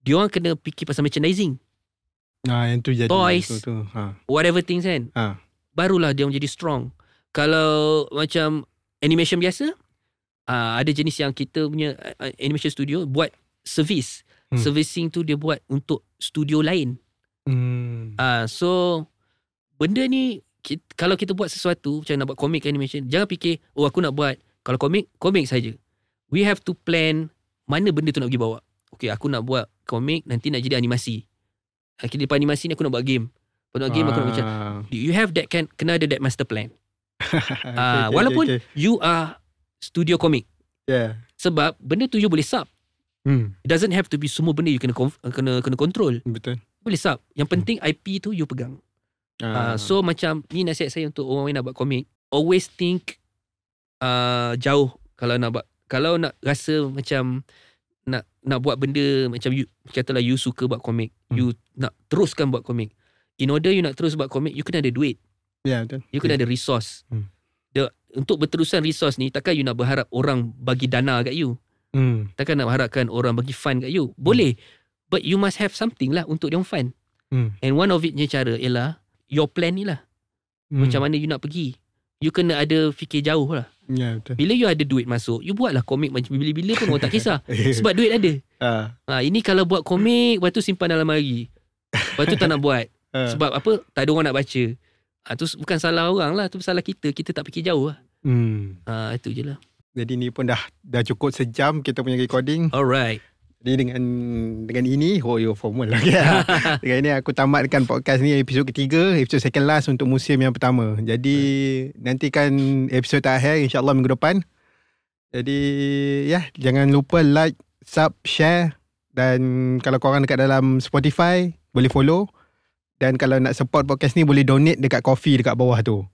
S2: Dia orang kena fikir pasal merchandising
S1: Ah, yang tu jadi.
S2: Toys.
S1: Tu, tu. Ha.
S2: whatever things kan
S1: Ha.
S2: barulah dia menjadi strong kalau macam animation biasa uh, ada jenis yang kita punya uh, animation studio buat service
S1: Hmm.
S2: servicing tu dia buat untuk studio lain
S1: Hmm.
S2: uh, so benda ni kita, kalau kita buat sesuatu macam nak buat comic animation jangan fikir oh aku nak buat kalau komik komik saja we have to plan mana benda tu nak pergi bawa okay aku nak buat komik nanti nak jadi animasi okay, lepas animasi ni aku nak buat game Lepas nak game aku nak macam
S1: Ah.
S2: you have that can kena ada that master plan. (laughs)
S1: Okay,
S2: Ah,
S1: okay,
S2: walaupun
S1: okay, okay.
S2: you are studio comic
S1: Yeah.
S2: sebab benda tu you boleh sub.
S1: Hmm.
S2: It doesn't have to be semua benda you kena kena kena control.
S1: Betul.
S2: Boleh sub. Yang penting IP tu you pegang.
S1: Ah.
S2: Uh, so macam ni nasihat saya untuk orang yang nak buat komik, always think uh, jauh kalau nak buat kalau nak rasa macam nak nak buat benda macam you katalah you suka buat komik,
S1: Hmm.
S2: you nak teruskan buat komik. In order you nak terus buat komik, you kena ada duit.
S1: Ya, betul.
S2: You kena ada resource.
S1: Hmm.
S2: The, untuk berterusan resource ni, takkan you nak berharap orang bagi dana kat you.
S1: Hmm.
S2: Takkan nak harapkan orang bagi fund kat you. Boleh. But you must have something lah untuk dia orang fund.
S1: Hmm.
S2: And one of it punya cara ialah your plan ni lah.
S1: Hmm.
S2: Macam mana you nak pergi. You kena ada fikir jauh lah.
S1: Ya, betul.
S2: Bila you ada duit masuk, you buatlah komik macam bila-bila pun orang tak kisah. (laughs) Sebab duit ada.
S1: Ah.
S2: Ha, ini kalau buat komik, lepas tu simpan dalam hari. Lepas tu tak nak buat.
S1: Ah. (laughs)
S2: Sebab apa? Tak ada orang nak baca. Ha, tu bukan salah orang lah. Tu salah kita. Kita tak fikir jauh lah.
S1: Hmm.
S2: Ha, itu je lah.
S1: Jadi ni pun dah dah cukup sejam kita punya recording.
S2: Alright.
S1: Jadi dengan dengan ini oh yo formal lagi. (laughs) Ya. dengan ini aku tamatkan podcast ni episod ketiga, episod second last untuk musim yang pertama. Jadi nantikan episod terakhir insyaallah minggu depan. Jadi ya, jangan lupa like, sub, share Dan kalau korang dekat dalam Spotify, boleh follow. Dan kalau nak support podcast ni, boleh donate dekat coffee dekat bawah tu.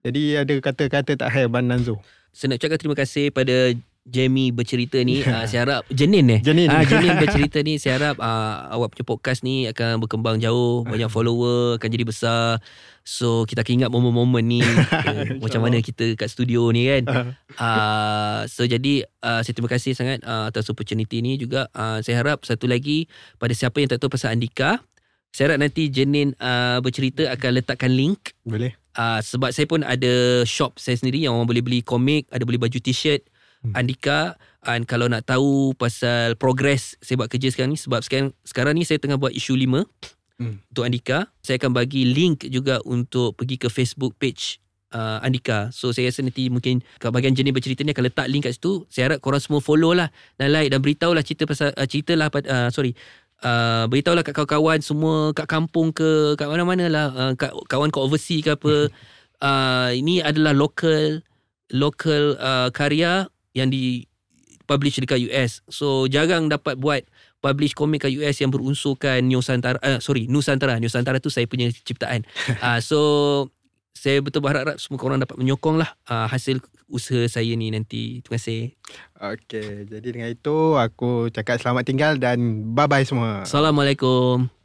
S1: Jadi ada kata-kata tak hai Ban Nanzo.
S2: Saya nak ucapkan terima kasih pada Jamie bercerita ni (laughs) uh, saya harap. Jenin eh?
S1: Jenin.
S2: Ah, Jenin (laughs) bercerita ni saya harap uh, awak punya podcast ni akan berkembang jauh. Banyak follower akan jadi besar. So kita akan ingat momen-momen ni. (laughs) Uh, macam mana kita kat studio ni kan? Uh, so jadi uh, saya terima kasih sangat uh, atas opportunity ni juga. Uh, saya harap satu lagi pada siapa yang tak tahu pasal Andika saya harap nanti Jenin uh, bercerita akan letakkan link.
S1: Boleh?
S2: uh, sebab saya pun ada shop saya sendiri yang orang boleh beli komik ada boleh baju t-shirt
S1: Hmm.
S2: Andika and kalau nak tahu pasal progress saya buat kerja sekarang ni sebab sekarang sekarang ni saya tengah buat isu 5
S1: Hmm.
S2: untuk Andika. Saya akan bagi link juga untuk pergi ke Facebook page uh, Andika. So saya rasa nanti mungkin kat bahagian jenis bercerita ni akan letak link kat situ. Saya harap korang semua follow lah dan like dan beritahu lah cerita pasal uh, cerita lah uh, sorry Uh, beritahu lah kat kawan-kawan semua kat kampung ke kat mana-mana lah uh, kat, kawan kat overseas ke apa. Uh, ini adalah local local uh, karya yang di publish dekat US. So jarang dapat buat publish komik kat US yang berunsurkan Nusantara uh, sorry Nusantara. Nusantara tu saya punya ciptaan. uh, (laughs) so saya betul berharap semua korang dapat menyokong lah uh, hasil usaha saya ni nanti. Terima kasih.
S1: Okay, jadi dengan itu aku cakap selamat tinggal dan bye-bye semua.
S2: Assalamualaikum.